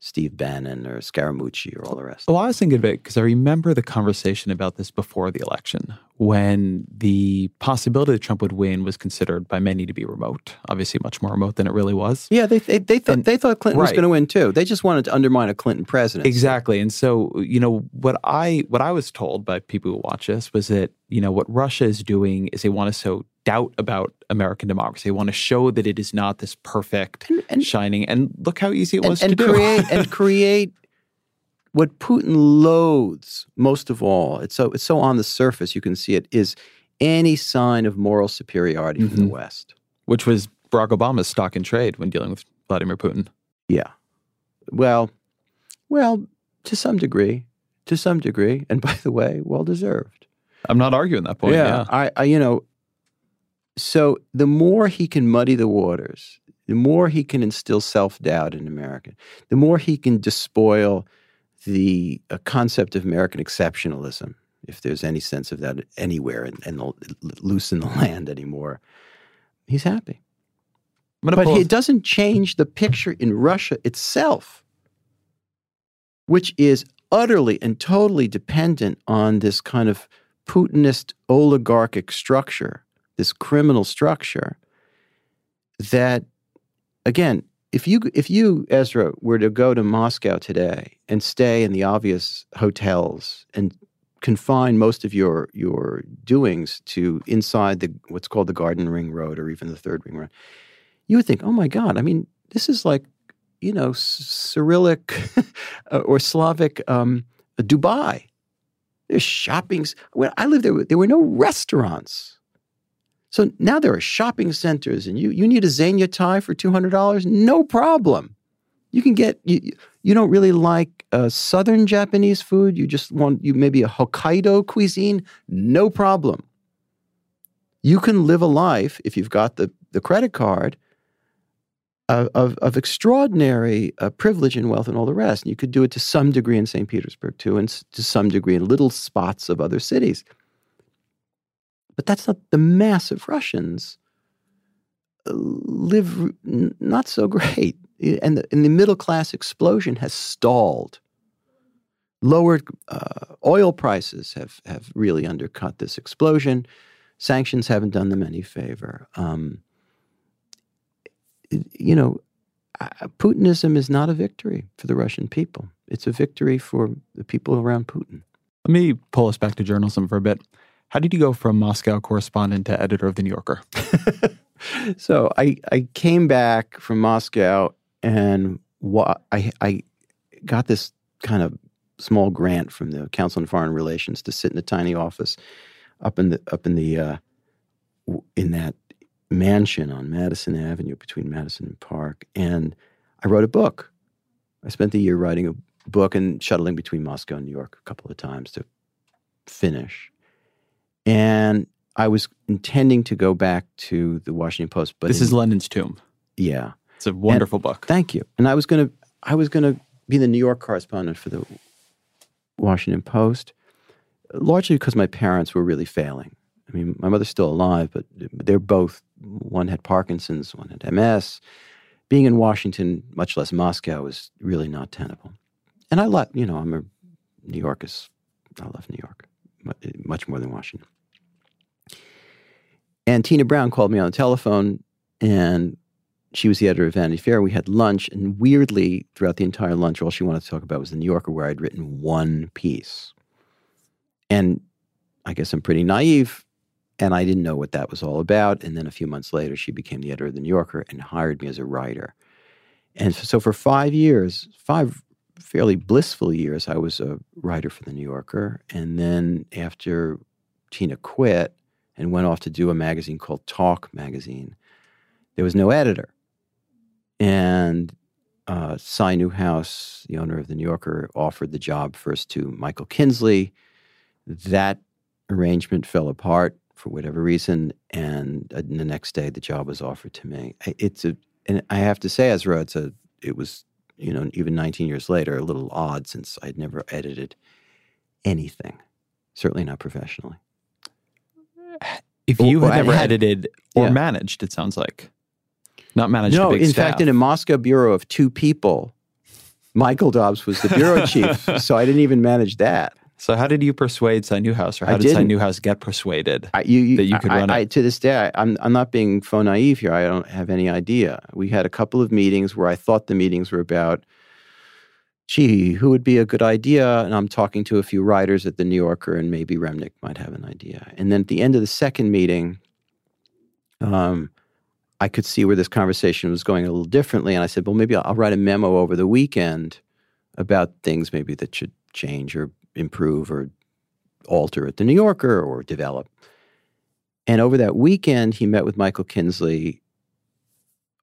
Steve Bannon or Scaramucci or all the rest. Well, I was thinking of it because I remember the conversation about this before the election when the possibility that Trump would win was considered by many to be remote, obviously much more remote than it really was. Yeah, they, they, they thought, and, they thought Clinton right. was going to win too. They just wanted to undermine a Clinton presidency. Exactly. And so, you know, what I what I was told by people who watch this was that, you know, what Russia is doing is they want to sow doubt about American democracy. They want to show that it is not this perfect, and, and shining. And look how easy it was and, to create, do. and (laughs) create what Putin loathes most of all. It's so it's so on the surface you can see it is any sign of moral superiority mm-hmm. from the. West, which was Barack Obama's stock in trade when dealing with Vladimir Putin. Yeah, well, well, to some degree, to some degree, and by the way, well deserved. I'm not arguing that point. Yeah, yeah. I, I, you know, so the more he can muddy the waters, the more he can instill self doubt in America, the more he can despoil the uh, concept of American exceptionalism, if there's any sense of that anywhere and, and loosen the (laughs) land anymore, he's happy. But it doesn't change the picture in Russia itself, which is utterly and totally dependent on this kind of Putinist oligarchic structure this criminal structure that again if you if you Ezra were to go to Moscow today and stay in the obvious hotels and confine most of your your doings to inside the what's called the Garden Ring Road or even the Third Ring Road, you would think, oh my God, I mean, this is like you know Cyrillic (laughs) or Slavic um, Dubai. There's shoppings. When I lived there, there were no restaurants. So now there are shopping centers, and you you need a Zegna tie for two hundred dollars, no problem. You can get you. You don't really like uh, Southern Japanese food. You just want you maybe a Hokkaido cuisine, no problem. You can live a life if you've got the the credit card of, of, of extraordinary uh, privilege and wealth and all the rest. And you could do it to some degree in St. Petersburg too, and to some degree in little spots of other cities. But that's not the mass of Russians uh, live not so great. And the, and the middle class explosion has stalled. Lowered uh, oil prices have, have really undercut this explosion. Sanctions haven't done them any favor. Um, you know, Putinism is not a victory for the Russian people. It's a victory for the people around Putin. Let me pull us back to journalism for a bit. How did you go from Moscow correspondent to editor of the New Yorker? (laughs) so I I came back from Moscow and wa- I I got this kind of small grant from the Council on Foreign Relations to sit in a tiny office up in the up in the uh, in that mansion on Madison Avenue between Madison and Park, and I wrote a book. I spent the year writing a book and shuttling between Moscow and New York a couple of times to finish. And I was intending to go back to the Washington Post, but this in, is Lenin's Tomb. Yeah, it's a wonderful and, book. Thank you. And I was gonna, I was gonna be the New York correspondent for the Washington Post, largely because my parents were really failing. I mean, my mother's still alive, but they're both. One had Parkinson's, one had MS. Being in Washington, much less Moscow, was really not tenable. And I love, you know, I'm a New York is, I love New York eh, much more than Washington. And Tina Brown called me on the telephone and she was the editor of Vanity Fair. We had lunch, and weirdly, throughout the entire lunch, all she wanted to talk about was the New Yorker, where I'd written one piece. And I guess I'm pretty naive, and I didn't know what that was all about. And then a few months later, she became the editor of the New Yorker and hired me as a writer. And so for five years, five fairly blissful years, I was a writer for the New Yorker. And then after Tina quit and went off to do a magazine called Talk Magazine, there was no editor. And uh, Cy Newhouse, the owner of the New Yorker, offered the job first to Michael Kinsley. That arrangement fell apart for whatever reason, and uh, the next day the job was offered to me. It's a, and I have to say, Ezra, it's a, it was, you know, even 19 years later, a little odd since I'd never edited anything, certainly not professionally. If you Well, had never had- edited or yeah. managed, it sounds like not managed. no, in staff. fact, in a Moscow bureau of two people, Michael Dobbs was the bureau (laughs) chief, so I didn't even manage that. So how did you persuade Cy Newhouse, or how I did Cy. Newhouse get persuaded? I, you, you, That you could I, run it. I, to this day, I, I'm, I'm not being faux naive here. I don't have any idea. We had a couple of meetings where I thought the meetings were about, gee, who would be a good idea? And I'm talking to a few writers at the New Yorker, and maybe Remnick might have an idea. And then at the end of the second meeting, um, I could see where this conversation was going a little differently. And I said, well, maybe I'll, I'll write a memo over the weekend about things maybe that should change or improve or alter at the New Yorker or develop. And over that weekend, he met with Michael Kinsley,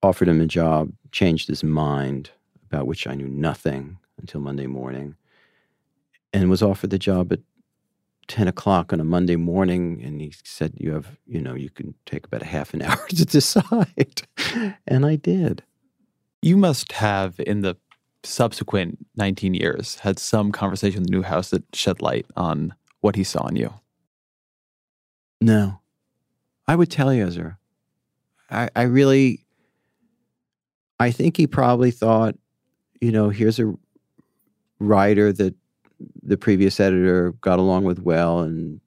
offered him a job, changed his mind, about which I knew nothing until Monday morning, and was offered the job at 10 o'clock on a Monday morning. And he said, You have, you know, you can take about a half an (laughs) hour to decide. and I did. You must have, in the subsequent 19 years, had some conversation with Newhouse that shed light on what he saw in you. No. I would tell you, Ezra. I, I really, I think he probably thought, you know, here's a writer that the previous editor got along with well and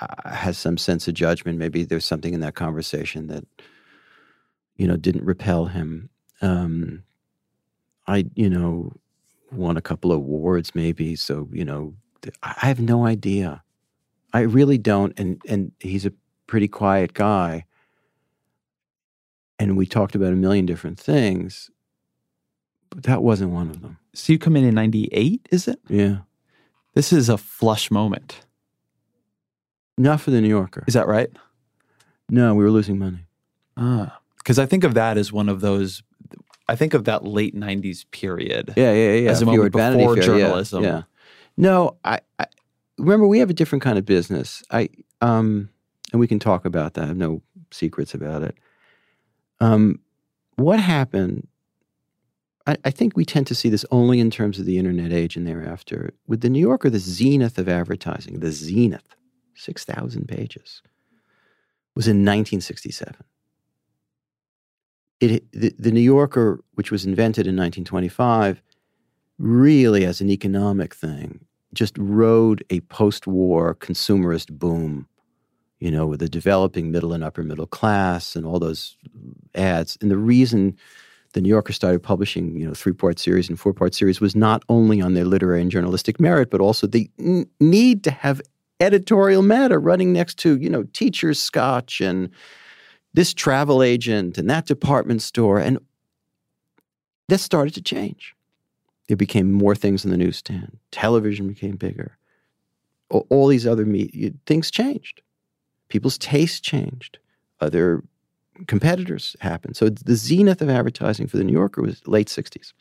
uh, has some sense of judgment. Maybe there's something in that conversation that, you know, didn't repel him. Um, I, you know, won a couple of awards, maybe. So, you know, I I have no idea. I really don't. And and he's a pretty quiet guy. And we talked about a million different things, but that wasn't one of them. So you come in in 98, is it? Yeah. This is a flush moment. Not for the New Yorker. Is that right? No, we were losing money. Ah. Because I think of that as one of those, I think of that late 90s period. Yeah, yeah, yeah. As a If moment before Fair, yeah, journalism. Yeah. No, I, I remember we have a different kind of business. I um and we can talk about that. I have no secrets about it. Um what happened I, I think we tend to see this only in terms of the internet age and thereafter. With the New Yorker, the zenith of advertising, the zenith, 6,000 pages, was in 1967. It, the, the New Yorker, which was invented in 1925, really as an economic thing, just rode a post war consumerist boom, you know, with the developing middle and upper middle class and all those ads. And the reason the New Yorker started publishing, you know, three part series and four part series was not only on their literary and journalistic merit, but also the n- need to have editorial matter running next to, you know, teacher's scotch and this travel agent and that department store. And that started to change. There became more things in the newsstand. Television became bigger. All, all these other media things changed. People's tastes changed. Other competitors happened. So the zenith of advertising for the New Yorker was late 60s.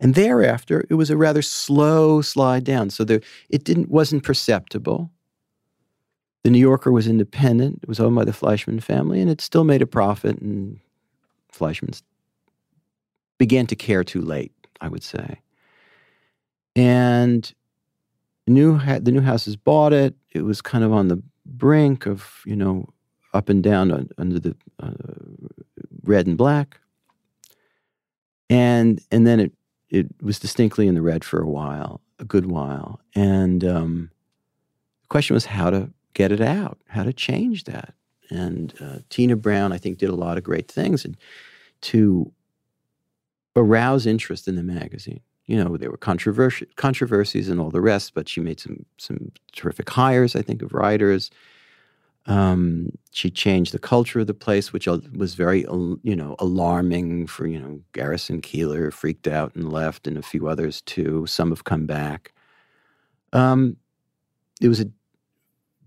And thereafter, it was a rather slow slide down. So there, it didn't wasn't perceptible. The New Yorker was independent. It was owned by the Fleischmann family, and it still made a profit. And Fleischmann's began to care too late, I would say. And new the Newhouses bought it. It was kind of on the brink of you know up and down un- under the uh, red and black, and and then it it was distinctly in the red for a while, a good while, and um, the question was how to get it out, how to change that, and uh, Tina Brown, I think, did a lot of great things and to arouse interest in the magazine. You know, there were controversies and all the rest, but she made some some terrific hires, I think, of writers. Um, she changed the culture of the place, which was very, you know, alarming for you know Garrison Keillor freaked out and left, and a few others too. Some have come back. Um, it was a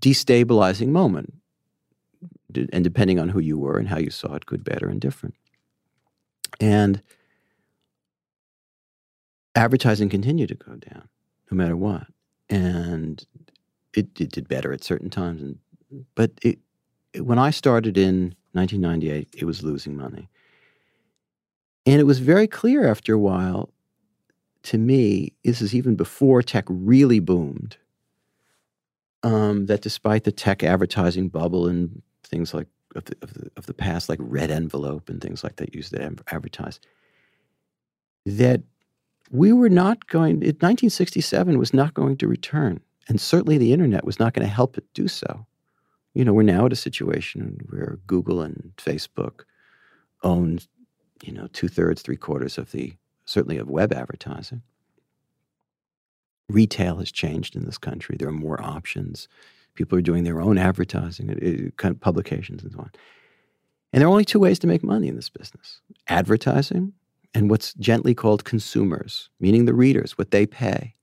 destabilizing moment, and depending on who you were and how you saw it, good, bad, or indifferent. And different. And advertising continued to go down, no matter what, and it, it did better at certain times and but it, it, when I started in 1998, it was losing money. And it was very clear after a while to me, this is even before tech really boomed, um, that despite the tech advertising bubble and things like of the, of the, of the past, like Red Envelope and things like that used to advertise, that we were not going, 1967 was not going to return. And certainly the internet was not going to help it do so you know, we're now at a situation where Google and Facebook own, you know, two thirds, three quarters of the, certainly of web advertising. Retail has changed in this country. There are more options. People are doing their own advertising, uh, publications and so on. And there are only two ways to make money in this business advertising and what's gently called consumers, meaning the readers, what they pay.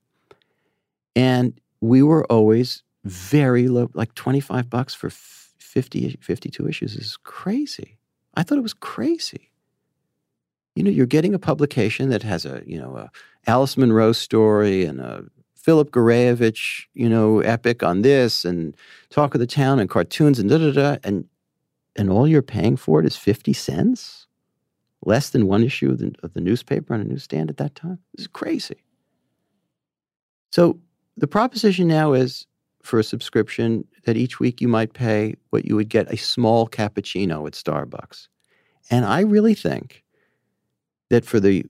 And we were always very low, like 25 bucks for 50, 52 issues is crazy. I thought it was crazy. You know, you're getting a publication that has a, you know, a Alice Munro story and a Philip Gourevitch, you know, epic on this and Talk of the Town and cartoons and da da da. And, and all you're paying for it is 50 cents? Less than one issue of the, of the newspaper on a newsstand at that time? This is crazy. So the proposition now is for a subscription that each week you might pay what you would get a small cappuccino at Starbucks. And I really think that for the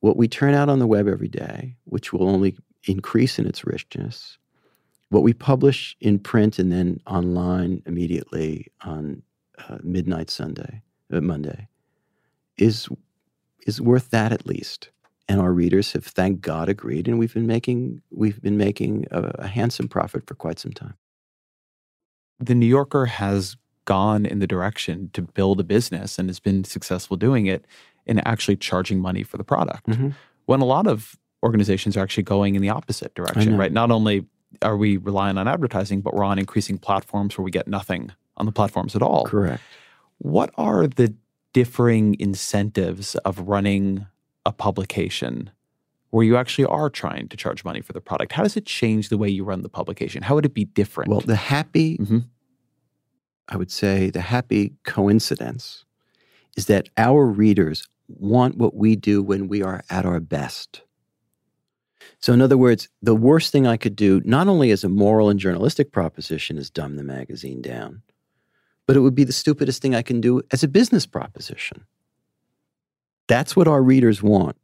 what we turn out on the web every day, which will only increase in its richness, what we publish in print and then online immediately on uh, midnight Sunday, uh, Monday, is is worth that at least and our readers have, thank God, agreed, and we've been making we've been making a, a handsome profit for quite some time. The New Yorker has gone in the direction to build a business and has been successful doing it in actually charging money for the product. Mm-hmm. When a lot of organizations are actually going in the opposite direction, right? Not only are we relying on advertising, but we're on increasing platforms where we get nothing on the platforms at all. Correct. What are the differing incentives of running a publication where you actually are trying to charge money for the product? How does it change the way you run the publication? How would it be different? Well, the happy, mm-hmm. I would say, the happy coincidence is that our readers want what we do when we are at our best. So, in other words, the worst thing I could do, not only as a moral and journalistic proposition, is dumb the magazine down, but it would be the stupidest thing I can do as a business proposition. That's what our readers want.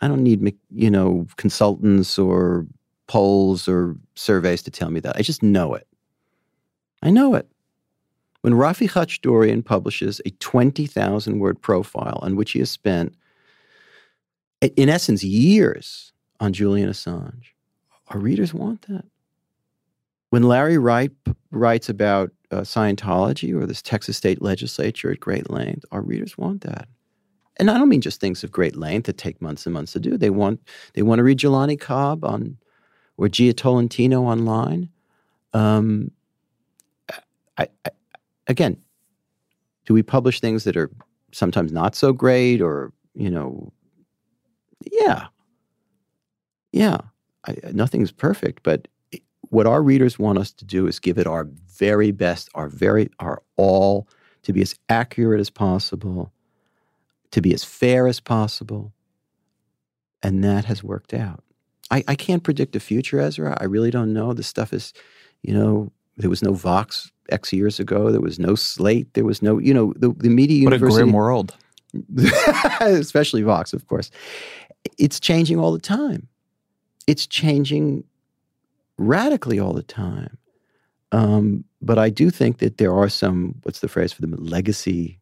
I don't need, you know, consultants or polls or surveys to tell me that. I just know it. I know it. When Raffi Khatchadourian publishes a 20,000 word profile on which he has spent, in essence, years on Julian Assange, our readers want that. When Larry Wright writes about uh, Scientology or this Texas state legislature at great length, our readers want that and I don't mean just things of great length that take months and months to do. They want they want to read Jelani Cobb on or Jia Tolentino online. Um, I, I, again, do we publish things that are sometimes not so great, or you know, yeah, yeah, I, nothing's perfect, but what our readers want us to do is give it our very best, our very our all, to be as accurate as possible to be as fair as possible. And that has worked out. I, I can't predict the future, Ezra. I really don't know. This stuff is, you know, there was no Vox X years ago. There was no Slate. There was no, you know, the, the media what university. What a grim world. (laughs) especially Vox, of course. It's changing all the time. It's changing radically all the time. Um, but I do think that there are some, what's the phrase for them, legacy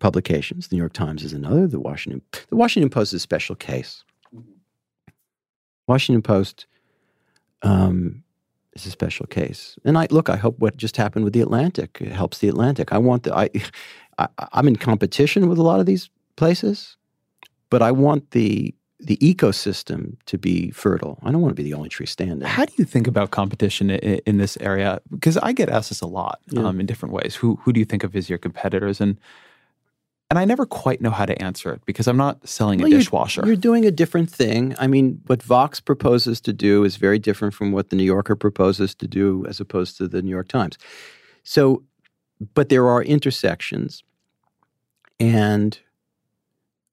publications. The New York Times is another. The Washington, the Washington Post is a special case. Washington Post um, is a special case. And I look, I hope what just happened with the Atlantic helps the Atlantic. I want the I, I I'm in competition with a lot of these places, but I want the the ecosystem to be fertile. I don't want to be the only tree standing. How do you think about competition in, in this area? Because I get asked this a lot Yeah. um, in different ways. Who who do you think of as your competitors? And and I never quite know how to answer it because I'm not selling a Well, you're- dishwasher. You're, doing a different thing. I mean, what Vox proposes to do is very different from what the New Yorker proposes to do, as opposed to the New York Times. So, but there are intersections, and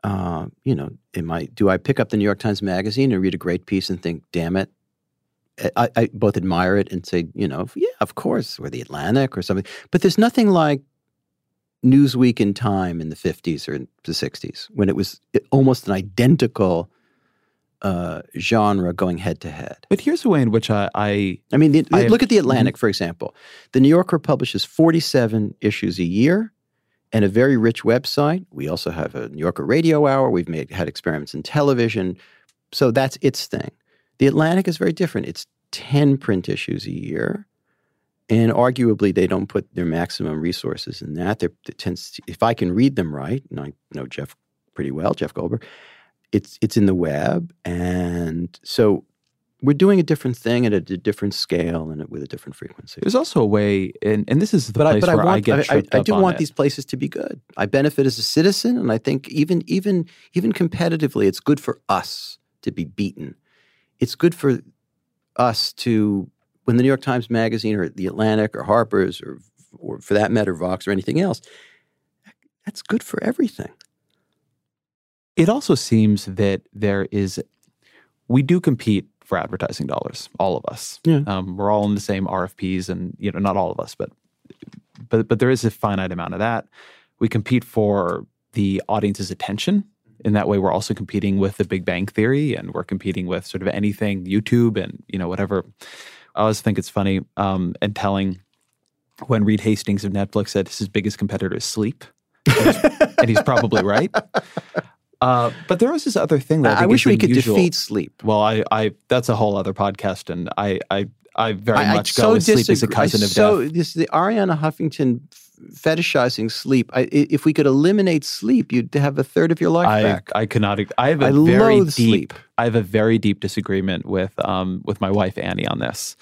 uh, you know, am I? Do I pick up the New York Times magazine and read a great piece and think, "Damn it"? I, I both admire it and say, you know, yeah, of course, or the Atlantic or something. But there's nothing like Newsweek and Time in the 50s or the 60s when it was almost an identical uh, genre going head to head. but here's a way in which I, I I mean, the, I am- look at the Atlantic, for example. The New Yorker publishes 47 issues a year and a very rich website. We also have a New Yorker radio hour. We've made had experiments in television. So that's its thing. The Atlantic is very different. It's 10 print issues a year. And arguably, they don't put their maximum resources in that. They're, it tends to, if I can read them right, and I know Jeff pretty well, Jeff Goldberg, it's it's in the web, and so we're doing a different thing at a different scale and with a different frequency. there's also a way, and, and this is the But I, place but I where want, I get I, tripped I up do on want it. these places to be good. I benefit as a citizen, and I think even even even competitively, it's good for us to be beaten. It's good for us to when the New York Times Magazine or the Atlantic or Harper's or or for that matter Vox or anything else. That's good for everything. It also seems that there is, we do compete for advertising dollars, all of us. Yeah. Um, we're all in the same RFPs, and you know, not all of us, but but but there is a finite amount of that. We compete for the audience's attention. In that way, we're also competing with the Big Bang Theory, and we're competing with sort of anything YouTube and you know whatever. I always think it's funny um, and telling when Reed Hastings of Netflix said his biggest competitor is sleep, and he's, (laughs) and he's probably right. Uh, but there was this other thing that I, I, wish we could unusual. defeat sleep. Well, I, I, that's a whole other podcast, and I, I, I very I- I much go with sleep as a disagree. I cousin of death. so, death. This the Arianna Huffington fetishizing sleep. I, if we could eliminate sleep, you'd have a third of your life I, back. I cannot. I have a I very deep. sleep. I have a very deep disagreement with, um, with my wife Annie on this.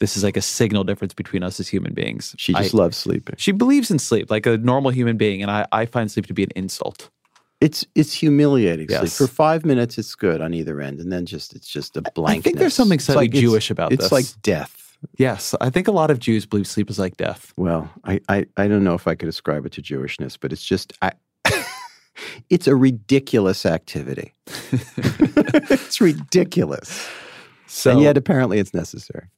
This is like a signal difference between us as human beings. she just I- loves sleeping. She believes in sleep like a normal human being, and I, I find sleep to be an insult. It's it's humiliating. Sleep. For five minutes, it's good on either end, and then just it's just a blank. I think there's something slightly Jewish about it's this. It's like death. Yes, I think a lot of Jews believe sleep is like death. Well, I, I, I don't know if I could ascribe it to Jewishness, but it's just I, (laughs) it's a ridiculous activity. (laughs) it's ridiculous, So, and yet apparently it's necessary.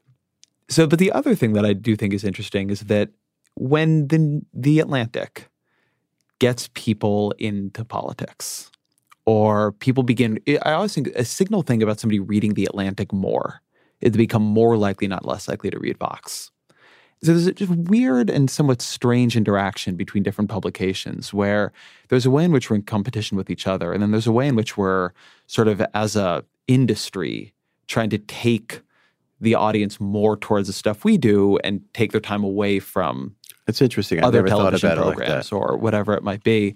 So, but the other thing that I do think is interesting is that when the the Atlantic gets people into politics, or people begin, I always think a signal thing about somebody reading the Atlantic more to become more likely, not less likely, to read Vox. So there's a just weird and somewhat strange interaction between different publications where there's a way in which we're in competition with each other, and then there's a way in which we're sort of as a industry trying to take the audience more towards the stuff we do and take their time away from It's interesting. I've other television about it like programs that. or whatever it might be.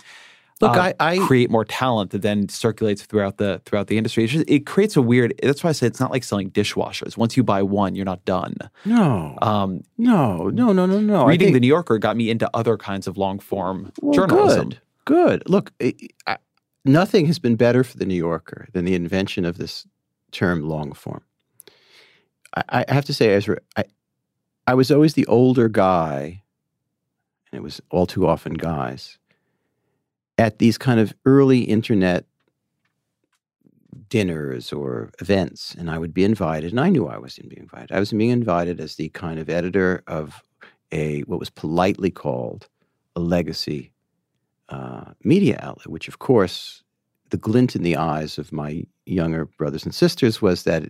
Look, uh, I, I create more talent that then circulates throughout the throughout the industry. Just, it creates a weird. That's why I say it's not like selling dishwashers. Once you buy one, you're not done. no, Um, no, no, no, no, no. Reading think- the New Yorker got me into other kinds of long form Well, journalism. Good, good. Look, I, I, nothing has been better for the New Yorker than the invention of this term long form. I, I have to say, Ezra, I, I was always the older guy, and it was all too often guys, at these kind of early internet dinners or events, and I would be invited, and I knew I wasn't being invited. I was being invited as the kind of editor of a what was politely called a legacy uh, media outlet, which, of course, the glint in the eyes of my younger brothers and sisters was that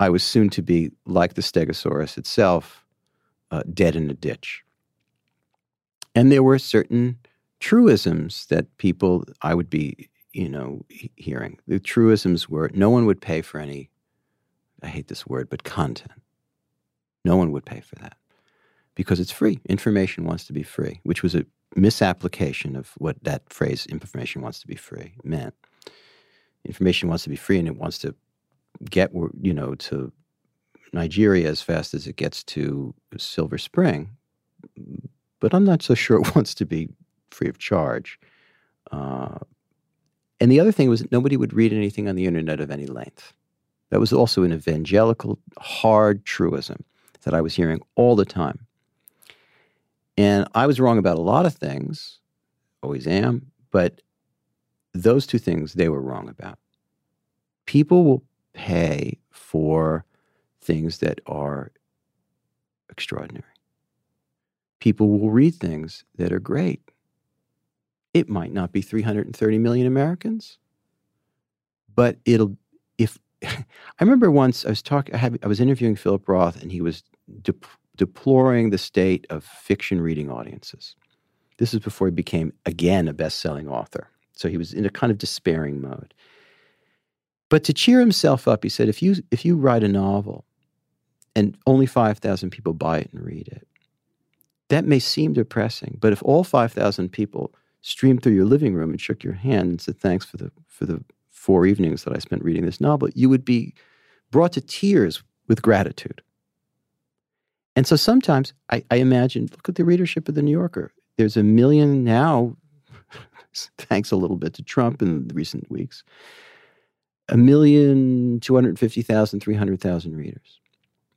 I was soon to be like the Stegosaurus itself, uh, dead in a ditch. And there were certain truisms that people I would be, you know, hearing. The truisms were no one would pay for any, I hate this word, but content. No one would pay for that because it's free. Information wants to be free, which was a misapplication of what that phrase, information wants to be free, meant. Information wants to be free and it wants to get, you know, to Nigeria as fast as it gets to Silver Spring. But I'm not so sure it (laughs) wants to be free of charge. Uh, and the other thing was that nobody would read anything on the internet of any length. That was also an evangelical, hard truism that I was hearing all the time. And I was wrong about a lot of things, always am, but those two things they were wrong about. People will pay for things that are extraordinary. People will read things that are great. It might not be 330 million Americans, but it'll, if, (laughs) I remember once I was talking, I, had, I was interviewing Philip Roth and he was de- deploring the state of fiction reading audiences. This is before he became, again, a best selling author. So he was in a kind of despairing mode. But to cheer himself up, he said, if you, if you write a novel and only 5,000 people buy it and read it, that may seem depressing. But if all 5,000 people streamed through your living room and shook your hand and said, thanks for the, for the four evenings that I spent reading this novel, you would be brought to tears with gratitude. And so sometimes I, I imagine, look at the readership of the New Yorker. There's a million now, (laughs) thanks a little bit to Trump in the recent weeks, a million, 250,000, 300,000 readers.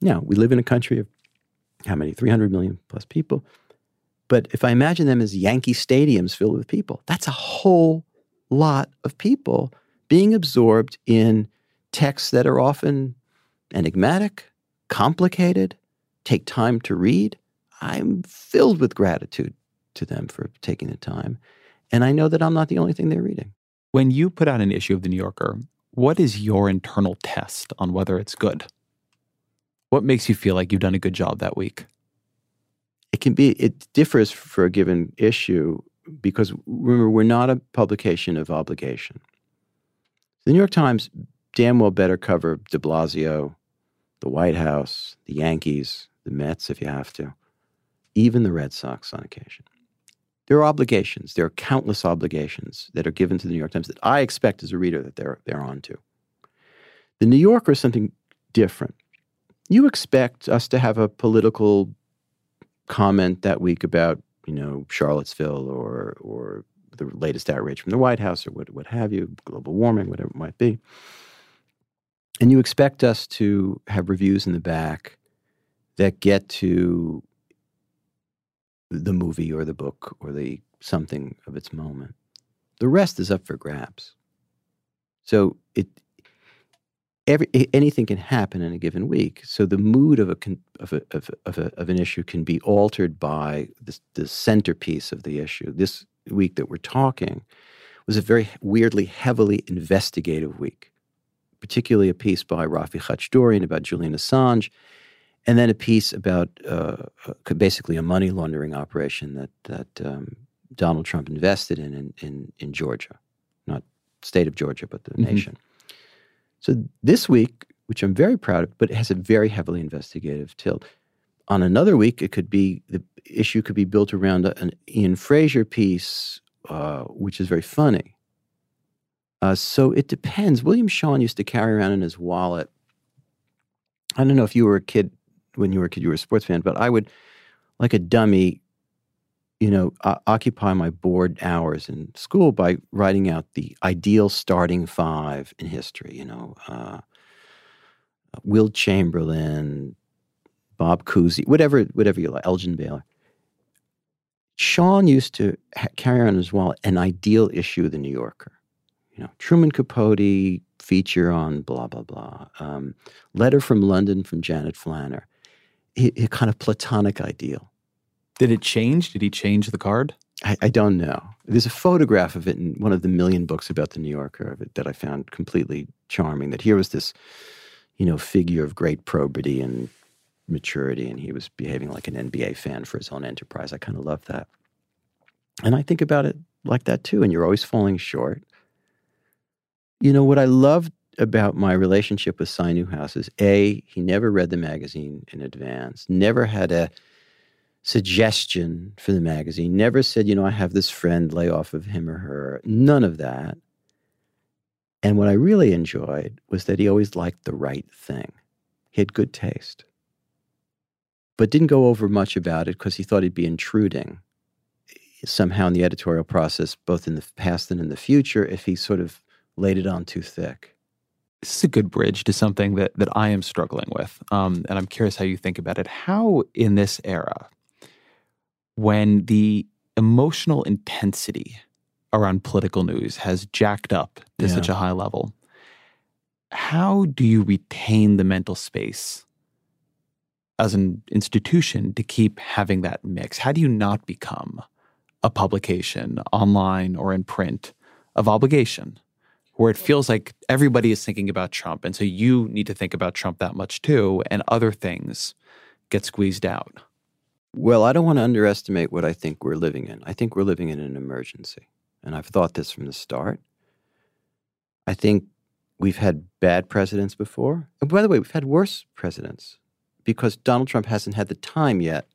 Now, we live in a country of how many? 300 million plus people. But if I imagine them as Yankee stadiums filled with people, that's a whole lot of people being absorbed in texts that are often enigmatic, complicated, take time to read. I'm filled with gratitude to them for taking the time. And I know that I'm not the only thing they're reading. When you put out an issue of The New Yorker, what is your internal test on whether it's good? What makes you feel like you've done a good job that week? It can be, it differs for a given issue because remember, we're not a publication of obligation. The New York Times damn well better cover de Blasio, the White House, the Yankees, the Mets if you have to, even the Red Sox on occasion. There are obligations. There are countless obligations that are given to the New York Times that I expect as a reader that they're they're on to. The New Yorker is something different. You expect us to have a political comment that week about, you know, Charlottesville or or the latest outrage from the White House or what what have you, global warming, whatever it might be. And you expect us to have reviews in the back that get to the movie or the book or the something of its moment. The rest is up for grabs. So it every anything can happen in a given week. So the mood of a of a, of, a, of, a, of an issue can be altered by the, the centerpiece of the issue. This week that we're talking was a very weirdly heavily investigative week, particularly a piece by Raffi Khatchadourian about Julian Assange and then a piece about uh, basically a money laundering operation that that um, Donald Trump invested in, in in in Georgia, not state of Georgia, but the Mhm. nation. So this week, which I'm very proud of, but it has a very heavily investigative tilt. On another week, it could be the issue could be built around an Ian Frazier piece, uh, which is very funny. Uh, so it depends. William Shawn used to carry around in his wallet. I don't know if you were a kid when you were a kid, you were a sports fan, but I would, like a dummy, you know, o- occupy my bored hours in school by writing out the ideal starting five in history. You know, uh, Wilt Chamberlain, Bob Cousy, whatever, whatever you like, Elgin Baylor. Shawn used to ha- carry on his wallet an ideal issue of the New Yorker. You know, Truman Capote feature on blah blah blah. Um, letter from London from Janet Flanner. A kind of platonic ideal. Did it change? Did he change the card? I, I don't know. There's a photograph of it in one of the million books about the New Yorker of it that I found completely charming. That here was this, you know, figure of great probity and maturity and he was behaving like an NBA fan for his own enterprise. I kind of love that. And I think about it like that too. And you're always falling short. You know, what I loved about my relationship with Cy Newhouse is A, he never read the magazine in advance, never had a suggestion for the magazine, never said, you know, I have this friend, lay off of him or her. None of that. And what I really enjoyed was that he always liked the right thing. He had good taste, but didn't go over much about it because he thought he'd be intruding somehow in the editorial process, both in the past and in the future, if he sort of laid it on too thick. This is a good bridge to something that that I am struggling with, um, and I'm curious how you think about it. How in this era, when the emotional intensity around political news has jacked up to Yeah. such a high level, how do you retain the mental space as an institution to keep having that mix? How do you not become a publication online or in print of obligation where it feels like everybody is thinking about Trump and so you need to think about Trump that much too and other things get squeezed out? Well, I don't want to underestimate what I think we're living in. I think we're living in an emergency. And I've thought this from the start. I think we've had bad presidents before. And by the way, we've had worse presidents because Donald Trump hasn't had the time yet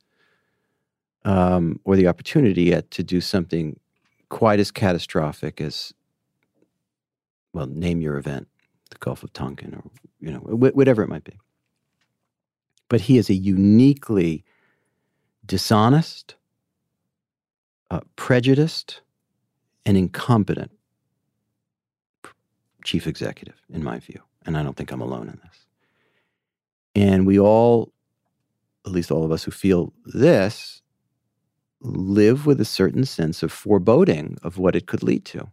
um, or the opportunity yet to do something quite as catastrophic as, well, name your event, the Gulf of Tonkin or, you know, wh- whatever it might be. But he is a uniquely dishonest, uh, prejudiced, and incompetent chief executive, in my view. And I don't think I'm alone in this. And we all, at least all of us who feel this, live with a certain sense of foreboding of what it could lead to.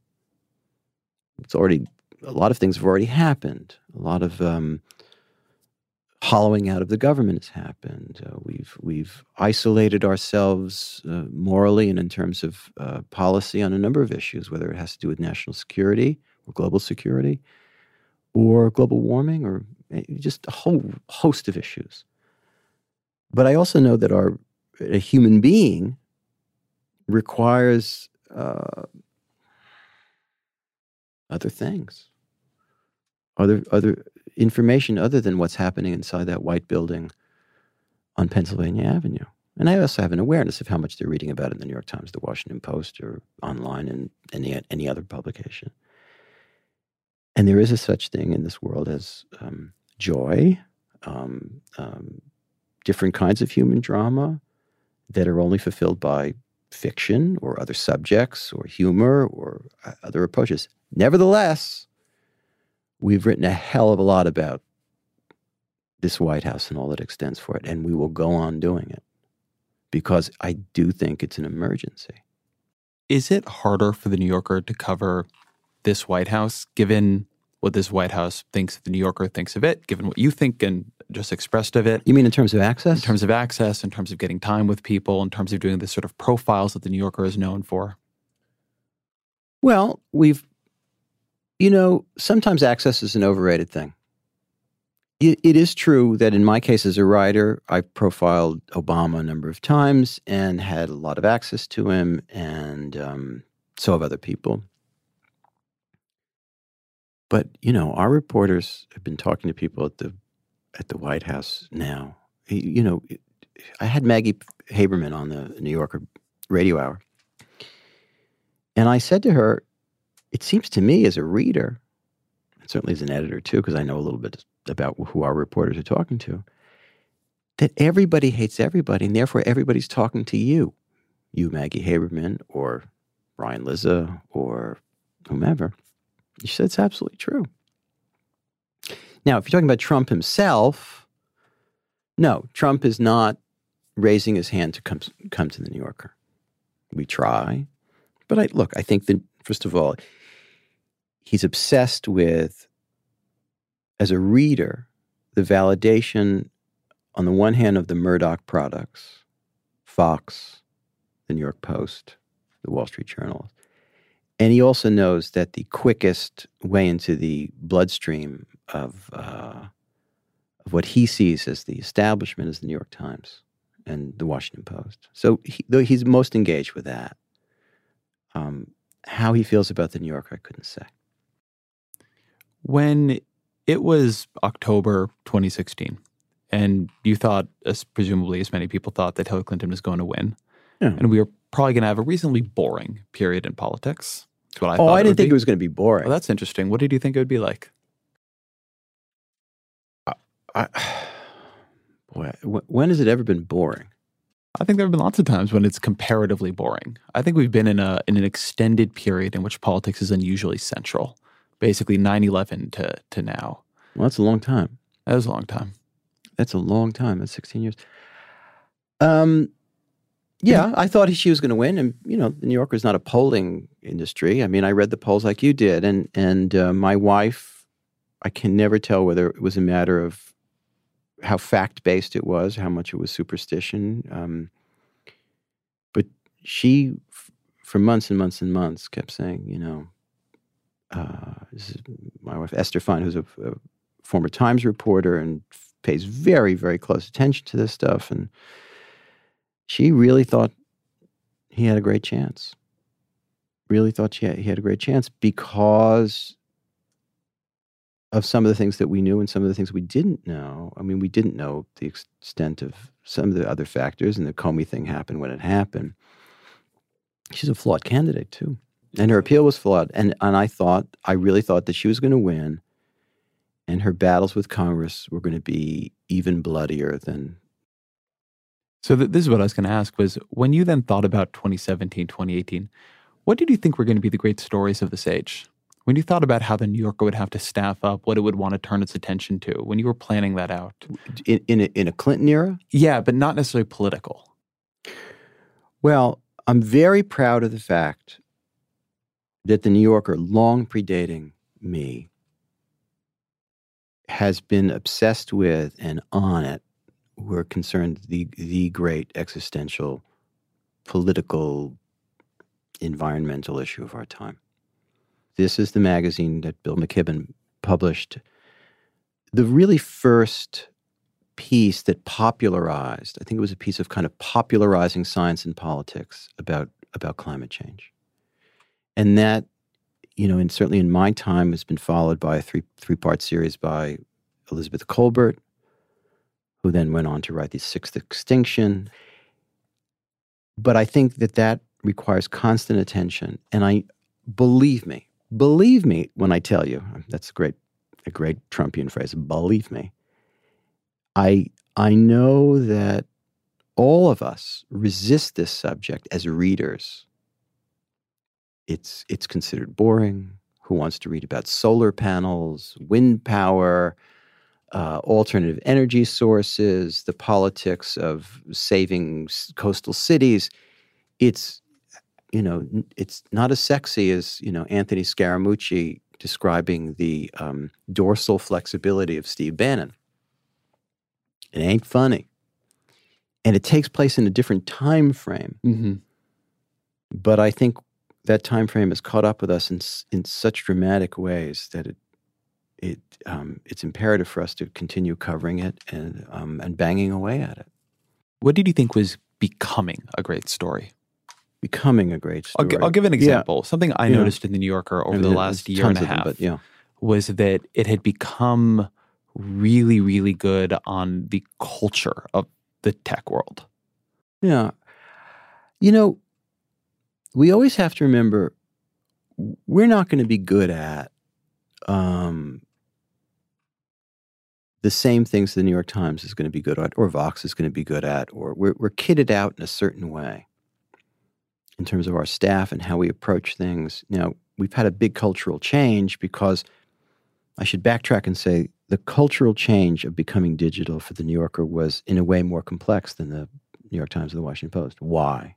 It's already, a lot of things have already happened. A lot of um, hollowing out of the government has happened. Uh, we've we've isolated ourselves uh, morally and in terms of uh, policy on a number of issues, whether it has to do with national security or global security, or global warming, or eh, just a whole host of issues. But I also know that our a human being requires uh, other things, other other information other than what's happening inside that white building on Pennsylvania Avenue. And I also have an awareness of how much they're reading about in the New York Times, the Washington Post, or online and any any other publication. And there is a such thing in this world as um, joy, um, um, different kinds of human drama that are only fulfilled by fiction or other subjects or humor or uh, other approaches. Nevertheless, we've written a hell of a lot about this White House and all that extends for it, and we will go on doing it because I do think it's an emergency. Is it harder for the New Yorker to cover this White House, given what this White House thinks the New Yorker thinks of it, given what you think and just expressed of it? You mean in terms of access? In terms of access, in terms of getting time with people, in terms of doing the sort of profiles that the New Yorker is known for? Well, we've, you know, sometimes access is an overrated thing. It, is true that in my case as a writer, I profiled Obama a number of times and had a lot of access to him, and um, so have other people. But you know, our reporters have been talking to people at the at the White House now. You know, I had Maggie Haberman on the New Yorker Radio Hour, and I said to her, "It seems to me, as a reader, and certainly as an editor too, because I know a little bit about who our reporters are talking to, that everybody hates everybody, and therefore everybody's talking to you, you Maggie Haberman, or Ryan Lizza, or whomever." She said it's absolutely true. Now, if you're talking about Trump himself, no, Trump is not raising his hand to come come to the New Yorker. We try, but I look. I think that first of all, he's obsessed with, as a reader, the validation on the one hand of the Murdoch products, Fox, the New York Post, the Wall Street Journal, and he also knows that the quickest way into the bloodstream of uh, of what he sees as the establishment is the New York Times and the Washington Post. So he, though he's most engaged with that. Um, how he feels about the New Yorker, I couldn't say. When it was October 2016, and you thought, as presumably as many people thought, that Hillary Clinton was going to win, Yeah. and we were probably going to have a reasonably boring period in politics. That's what I oh. I didn't think be. it was going to be boring. Well, that's interesting. What did you think it would be like? I, boy, when has it ever been boring? I think there have been lots of times when it's comparatively boring. I think we've been in a in an extended period in which politics is unusually central. Basically 9/11 to to now. Well, that's a long time. That was a long time. That's a long time. That's 16 years. Um, yeah, I thought she was going to win, and you know, the New Yorker is not a polling industry. I mean, I read the polls like you did, and and uh, my wife, I can never tell whether it was a matter of how fact based it was, how much it was superstition. Um, but she, f- for months and months and months, kept saying, you know, uh, this is my wife Esther Fein, who's a, a former Times reporter and pays very, very close attention to this stuff. And she really thought he had a great chance. Really thought she had, he had a great chance because of some of the things that we knew and some of the things we didn't know. I mean, we didn't know the extent of some of the other factors, and the Comey thing happened when it happened. She's a flawed candidate too, and her appeal was flawed. And and I thought, I really thought that she was going to win, and her battles with Congress were going to be even bloodier than So th- this is what I was going to ask was when you then thought about 2017, 2018, what did you think were going to be the great stories of this age? When you thought about how the New Yorker would have to staff up, what it would want to turn its attention to, when you were planning that out? in in a, in a Clinton era. Yeah, but not necessarily political. Well, I'm very proud of the fact that the New Yorker, long predating me, has been obsessed with and on it. We're concerned the the great existential, political, environmental issue of our time. This is the magazine that Bill McKibben published. The really first piece that popularized, I think it was a piece of kind of popularizing science and politics about, about climate change. And that, you know, and certainly in my time has been followed by a three three part series by Elizabeth Kolbert, who then went on to write The Sixth Extinction. But I think that that requires constant attention. And I believe me, believe me when I tell you, that's a great, a great Trumpian phrase, believe me. I I know that all of us resist this subject as readers. It's it's considered boring. Who wants to read about solar panels, wind power, uh, alternative energy sources, the politics of saving s- coastal cities? It's you know it's not as sexy as you know Anthony Scaramucci describing the um, dorsal flexibility of Steve Bannon. It ain't funny. And it takes place in a different time frame. Mm-hmm. But I think that time frame has caught up with us in, in such dramatic ways that it, it, um, it's imperative for us to continue covering it and, um, and banging away at it, What did you think was becoming a great story? becoming a great I'll, story. gi- I'll give an Yeah. example. Something I Yeah. noticed in the New Yorker over I mean, the last year and a of them, half but yeah. was that it had become really, really good on the culture of the tech world. Yeah. You know, we always have to remember we're not going to be good at um, the same things the New York Times is going to be good at, or Vox is going to be good at, or we're, we're kitted out in a certain way in terms of our staff and how we approach things. Now, we've had a big cultural change because I should backtrack and say the cultural change of becoming digital for the New Yorker was, in a way, more complex than the New York Times or the Washington Post. Why?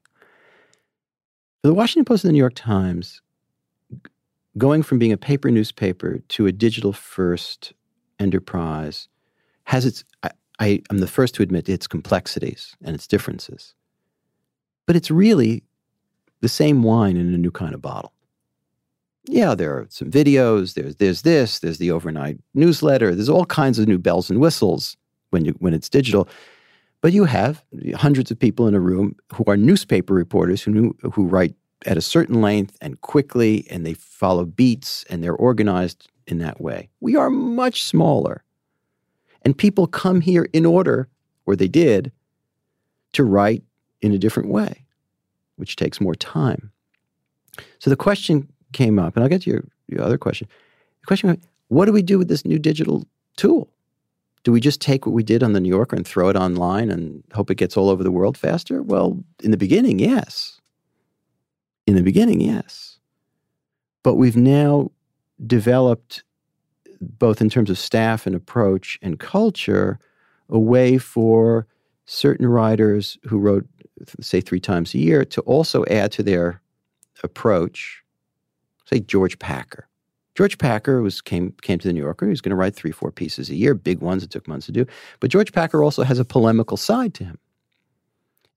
For the Washington Post and the New York Times, going from being a paper newspaper to a digital first enterprise has its, I, I, I'm the first to admit its complexities and its differences. But it's really the same wine in a new kind of bottle. Yeah, there are some videos, there's, there's this, there's the overnight newsletter, there's all kinds of new bells and whistles. when you when it's digital. But you have hundreds of people in a room who are newspaper reporters who knew, who write at a certain length and quickly, and they follow beats and they're organized in that way. We are much smaller, and people come here in order, or they did, to write in a different way, which takes more time. So the question came up, and I'll get to your, your other question. The question: What do we do with this new digital tool? Do we just take what we did on the New Yorker and throw it online and hope it gets all over the world faster? Well, in the beginning, yes. In the beginning, yes. But we've now developed, both in terms of staff and approach and culture, a way for certain writers who wrote, say, three times a year to also add to their approach, say, George Packer. George Packer was came came to the New Yorker. He was going to write three, four pieces a year, big ones. It took months to do. But George Packer also has a polemical side to him,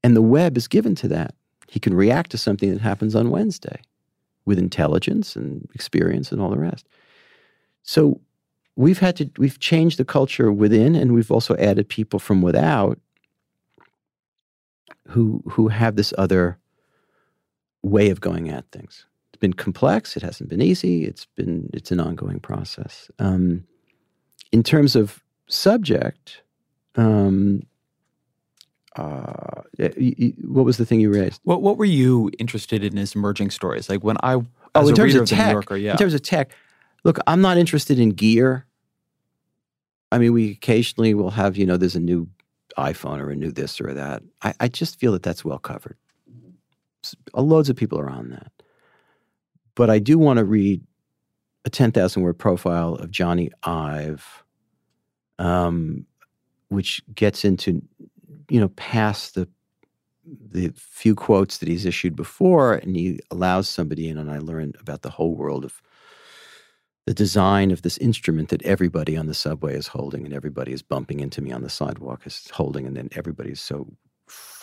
and the web is given to that. He can react to something that happens on Wednesday with intelligence and experience and all the rest. So we've had to we've changed the culture within, and we've also added people from without who who have this other way of going at things been complex. It hasn't been easy. It's been it's an ongoing process. Um, in terms of subject, um, uh, what was the thing you raised? What What were you interested in as emerging stories? Like when I, oh, in terms of, of tech, Yorker, yeah. In terms of tech, look, I'm not interested in gear. I mean, we occasionally will have, you know, there's a new iPhone or a new this or that. I, I just feel that that's well covered. Loads of people are on that. But I do want to read a 10,000 word profile of Jony Ive, um, which gets into, you know, past the the few quotes that he's issued before, and he allows somebody in, and I learned about the whole world of the design of this instrument that everybody on the subway is holding, and everybody is bumping into me on the sidewalk is holding, and then everybody's so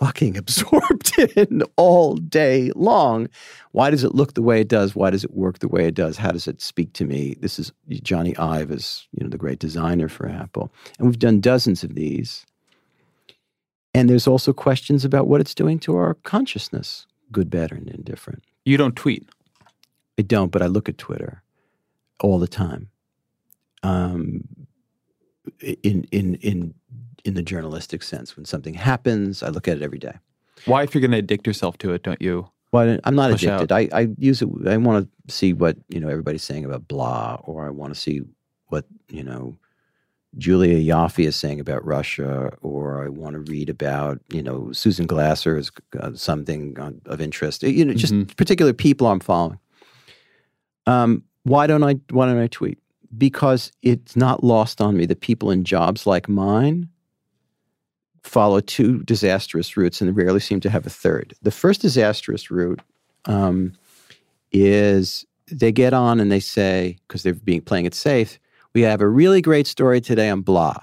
fucking (laughs) absorbed in all day long. Why does it look the way it does? Why does it work the way it does? How does it speak to me? This is Jony Ive is, you know, the great designer for Apple. And we've done dozens of these. And there's also questions about what it's doing to our consciousness, good, bad, and indifferent. You don't tweet. I don't, but I look at Twitter all the time. Um, in in in in the journalistic sense. When something happens, I look at it every day. Why, if you're going to addict yourself to it, don't you? Well, I'm not addicted. I, I use it. I want to see what you know everybody's saying about blah, or I want to see what you know Julia Ioffe is saying about Russia, or I want to read about you know Susan Glasser is uh, something on, of interest. You know, just mm-hmm. particular people I'm following. Um, why don't I? Why don't I tweet? Because it's not lost on me that people in jobs like mine follow two disastrous routes and rarely seem to have a third. The first disastrous route um, is they get on and they say, because they're being playing it safe, we have a really great story today on blah.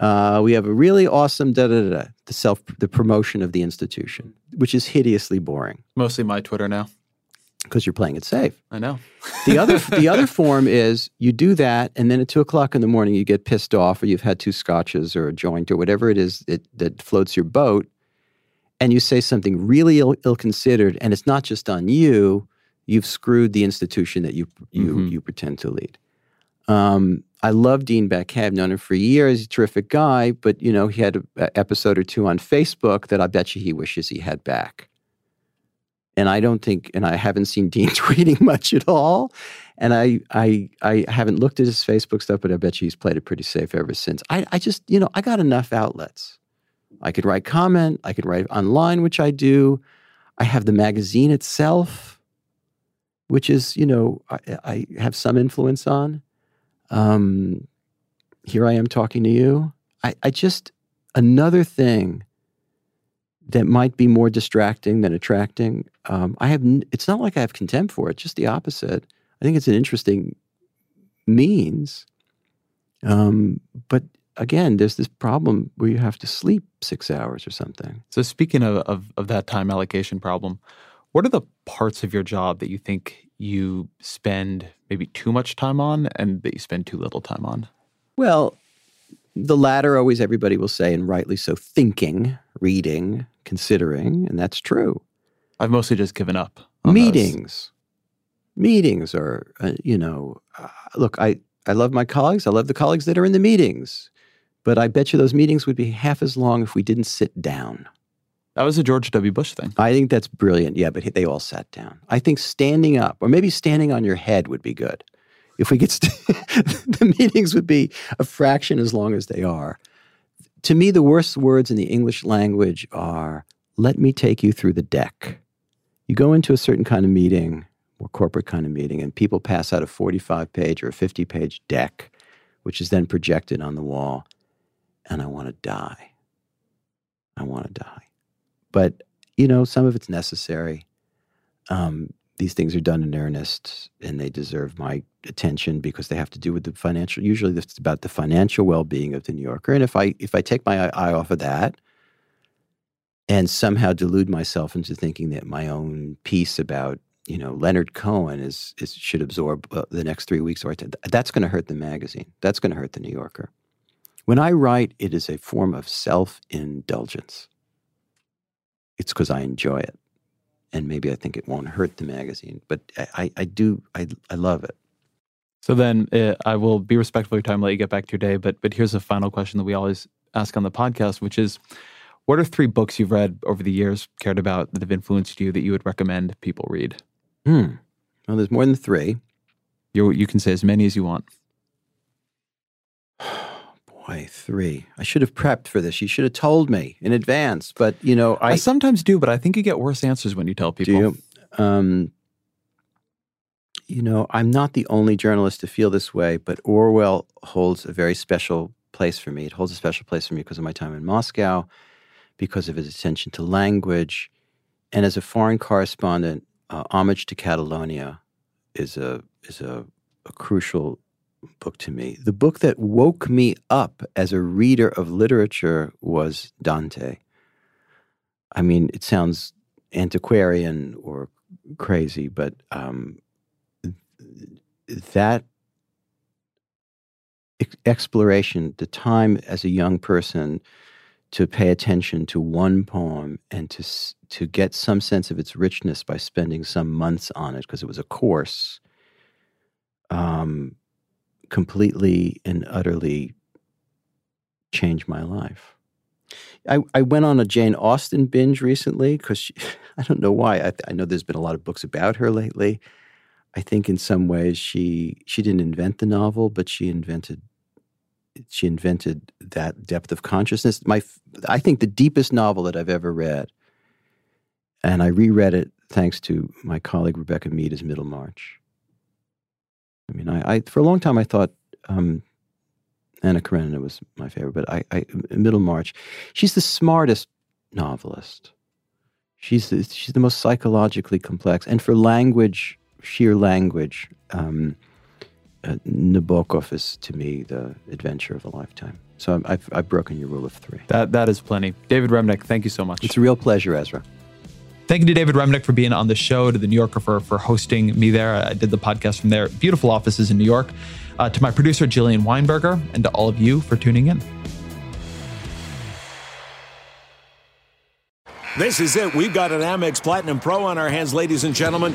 Uh, we have a really awesome da da da the self the promotion of the institution, which is hideously boring. Mostly my Twitter now because you're playing it safe. I know. the other the other (laughs) form is you do that, and then at two o'clock in the morning you get pissed off, or you've had two scotches or a joint or whatever it is that, that floats your boat, and you say something really ill, ill-considered, and it's not just on you. You've screwed the institution that you you mm-hmm. you pretend to lead. Um, I love Dean Baquet. I've known him for years. He's a terrific guy, but you know he had an episode or two on Facebook that I bet you he wishes he had back. And I don't think, and I haven't seen Dean (laughs) tweeting much at all. And I, I, I haven't looked at his Facebook stuff, but I bet you he's played it pretty safe ever since. I, I just, you know, I got enough outlets. I could write comment. I could write online, which I do. I have the magazine itself, which is, you know, I, I have some influence on. Um, here I am talking to you. I, I just, another thing that might be more distracting than attracting. Um, I have. It's not like I have contempt for it. Just the opposite. I think it's an interesting means. Um, but again, there's this problem where you have to sleep six hours or something. So speaking of, of, of that time allocation problem, what are the parts of your job that you think you spend maybe too much time on and that you spend too little time on? Well, The latter, always everybody will say, and rightly so, thinking, reading, considering, and that's true. I've mostly just given up. on those. Meetings. Meetings are, uh, you know, uh, look, I, I love my colleagues. I love the colleagues that are in the meetings. But I bet you those meetings would be half as long if we didn't sit down. That was a George W. Bush thing. I think that's brilliant. Yeah, but they all sat down. I think standing up, or maybe standing on your head, would be good. If we get st- (laughs) the meetings would be a fraction as long as they are. To me, the worst words in the English language are "Let me take you through the deck." You go into a certain kind of meeting, or corporate kind of meeting, and people pass out a forty-five page or a fifty-page deck, which is then projected on the wall, and I want to die. I want to die but you know some of it's necessary um, these things are done in earnest and they deserve my attention because they have to do with the financial usually it's about the financial well-being of the new yorker and if i if i take my eye off of that and somehow delude myself into thinking that my own piece about you know leonard cohen is, is should absorb uh, the next three weeks or that's going to hurt the magazine that's going to hurt the new yorker when i write it is a form of self-indulgence it's because I enjoy it. And maybe I think it won't hurt the magazine, but I, I, I do, I, I love it. So then uh, I will be respectful of your time, let you get back to your day. But but here's a final question that we always ask on the podcast, which is, what are three books you've read over the years, cared about, that have influenced you that you would recommend people read? Hmm. Well, there's more than three. You you can say as many as you want. (sighs) Boy, three. I should have prepped for this. You should have told me in advance. But you know, I, I, sometimes do, but I think you get worse answers when you tell people. do. You, um, you know, I'm not the only journalist to feel this way, but Orwell holds a very special place for me. It holds a special place for me because of my time in Moscow, because of his attention to language, and as a foreign correspondent, uh, Homage to Catalonia is a is a, a crucial book to me. The book that woke me up as a reader of literature was Dante. I mean, it sounds antiquarian or crazy, but um, that exploration, the time as a young person to pay attention to one poem and to to get some sense of its richness by spending some months on it because it was a course. Um, completely and utterly changed my life. I, I went on a Jane Austen binge recently because (laughs) I don't know why. I, I know there's been a lot of books about her lately. I think in some ways she she didn't invent the novel, but she invented she invented that depth of consciousness. My I think the deepest novel that I've ever read, and I reread it thanks to my colleague Rebecca Mead is Middlemarch. I mean, I, I for a long time I thought um, Anna Karenina was my favorite, but I, I Middlemarch, she's the smartest novelist. She's the, she's the most psychologically complex, and for language, sheer language, um, Nabokov is to me the adventure of a lifetime. So I'm- I've, I've broken your rule of three. That that is plenty. David Remnick, thank you so much. It's a real pleasure, Ezra. Thank you to David Remnick for being on the show, to the New Yorker for, for hosting me there. I did the podcast from their beautiful offices in New York. Uh, to my producer, Jillian Weinberger, and to all of you for tuning in. This is it. We've got an Amex Platinum Pro on our hands, ladies and gentlemen.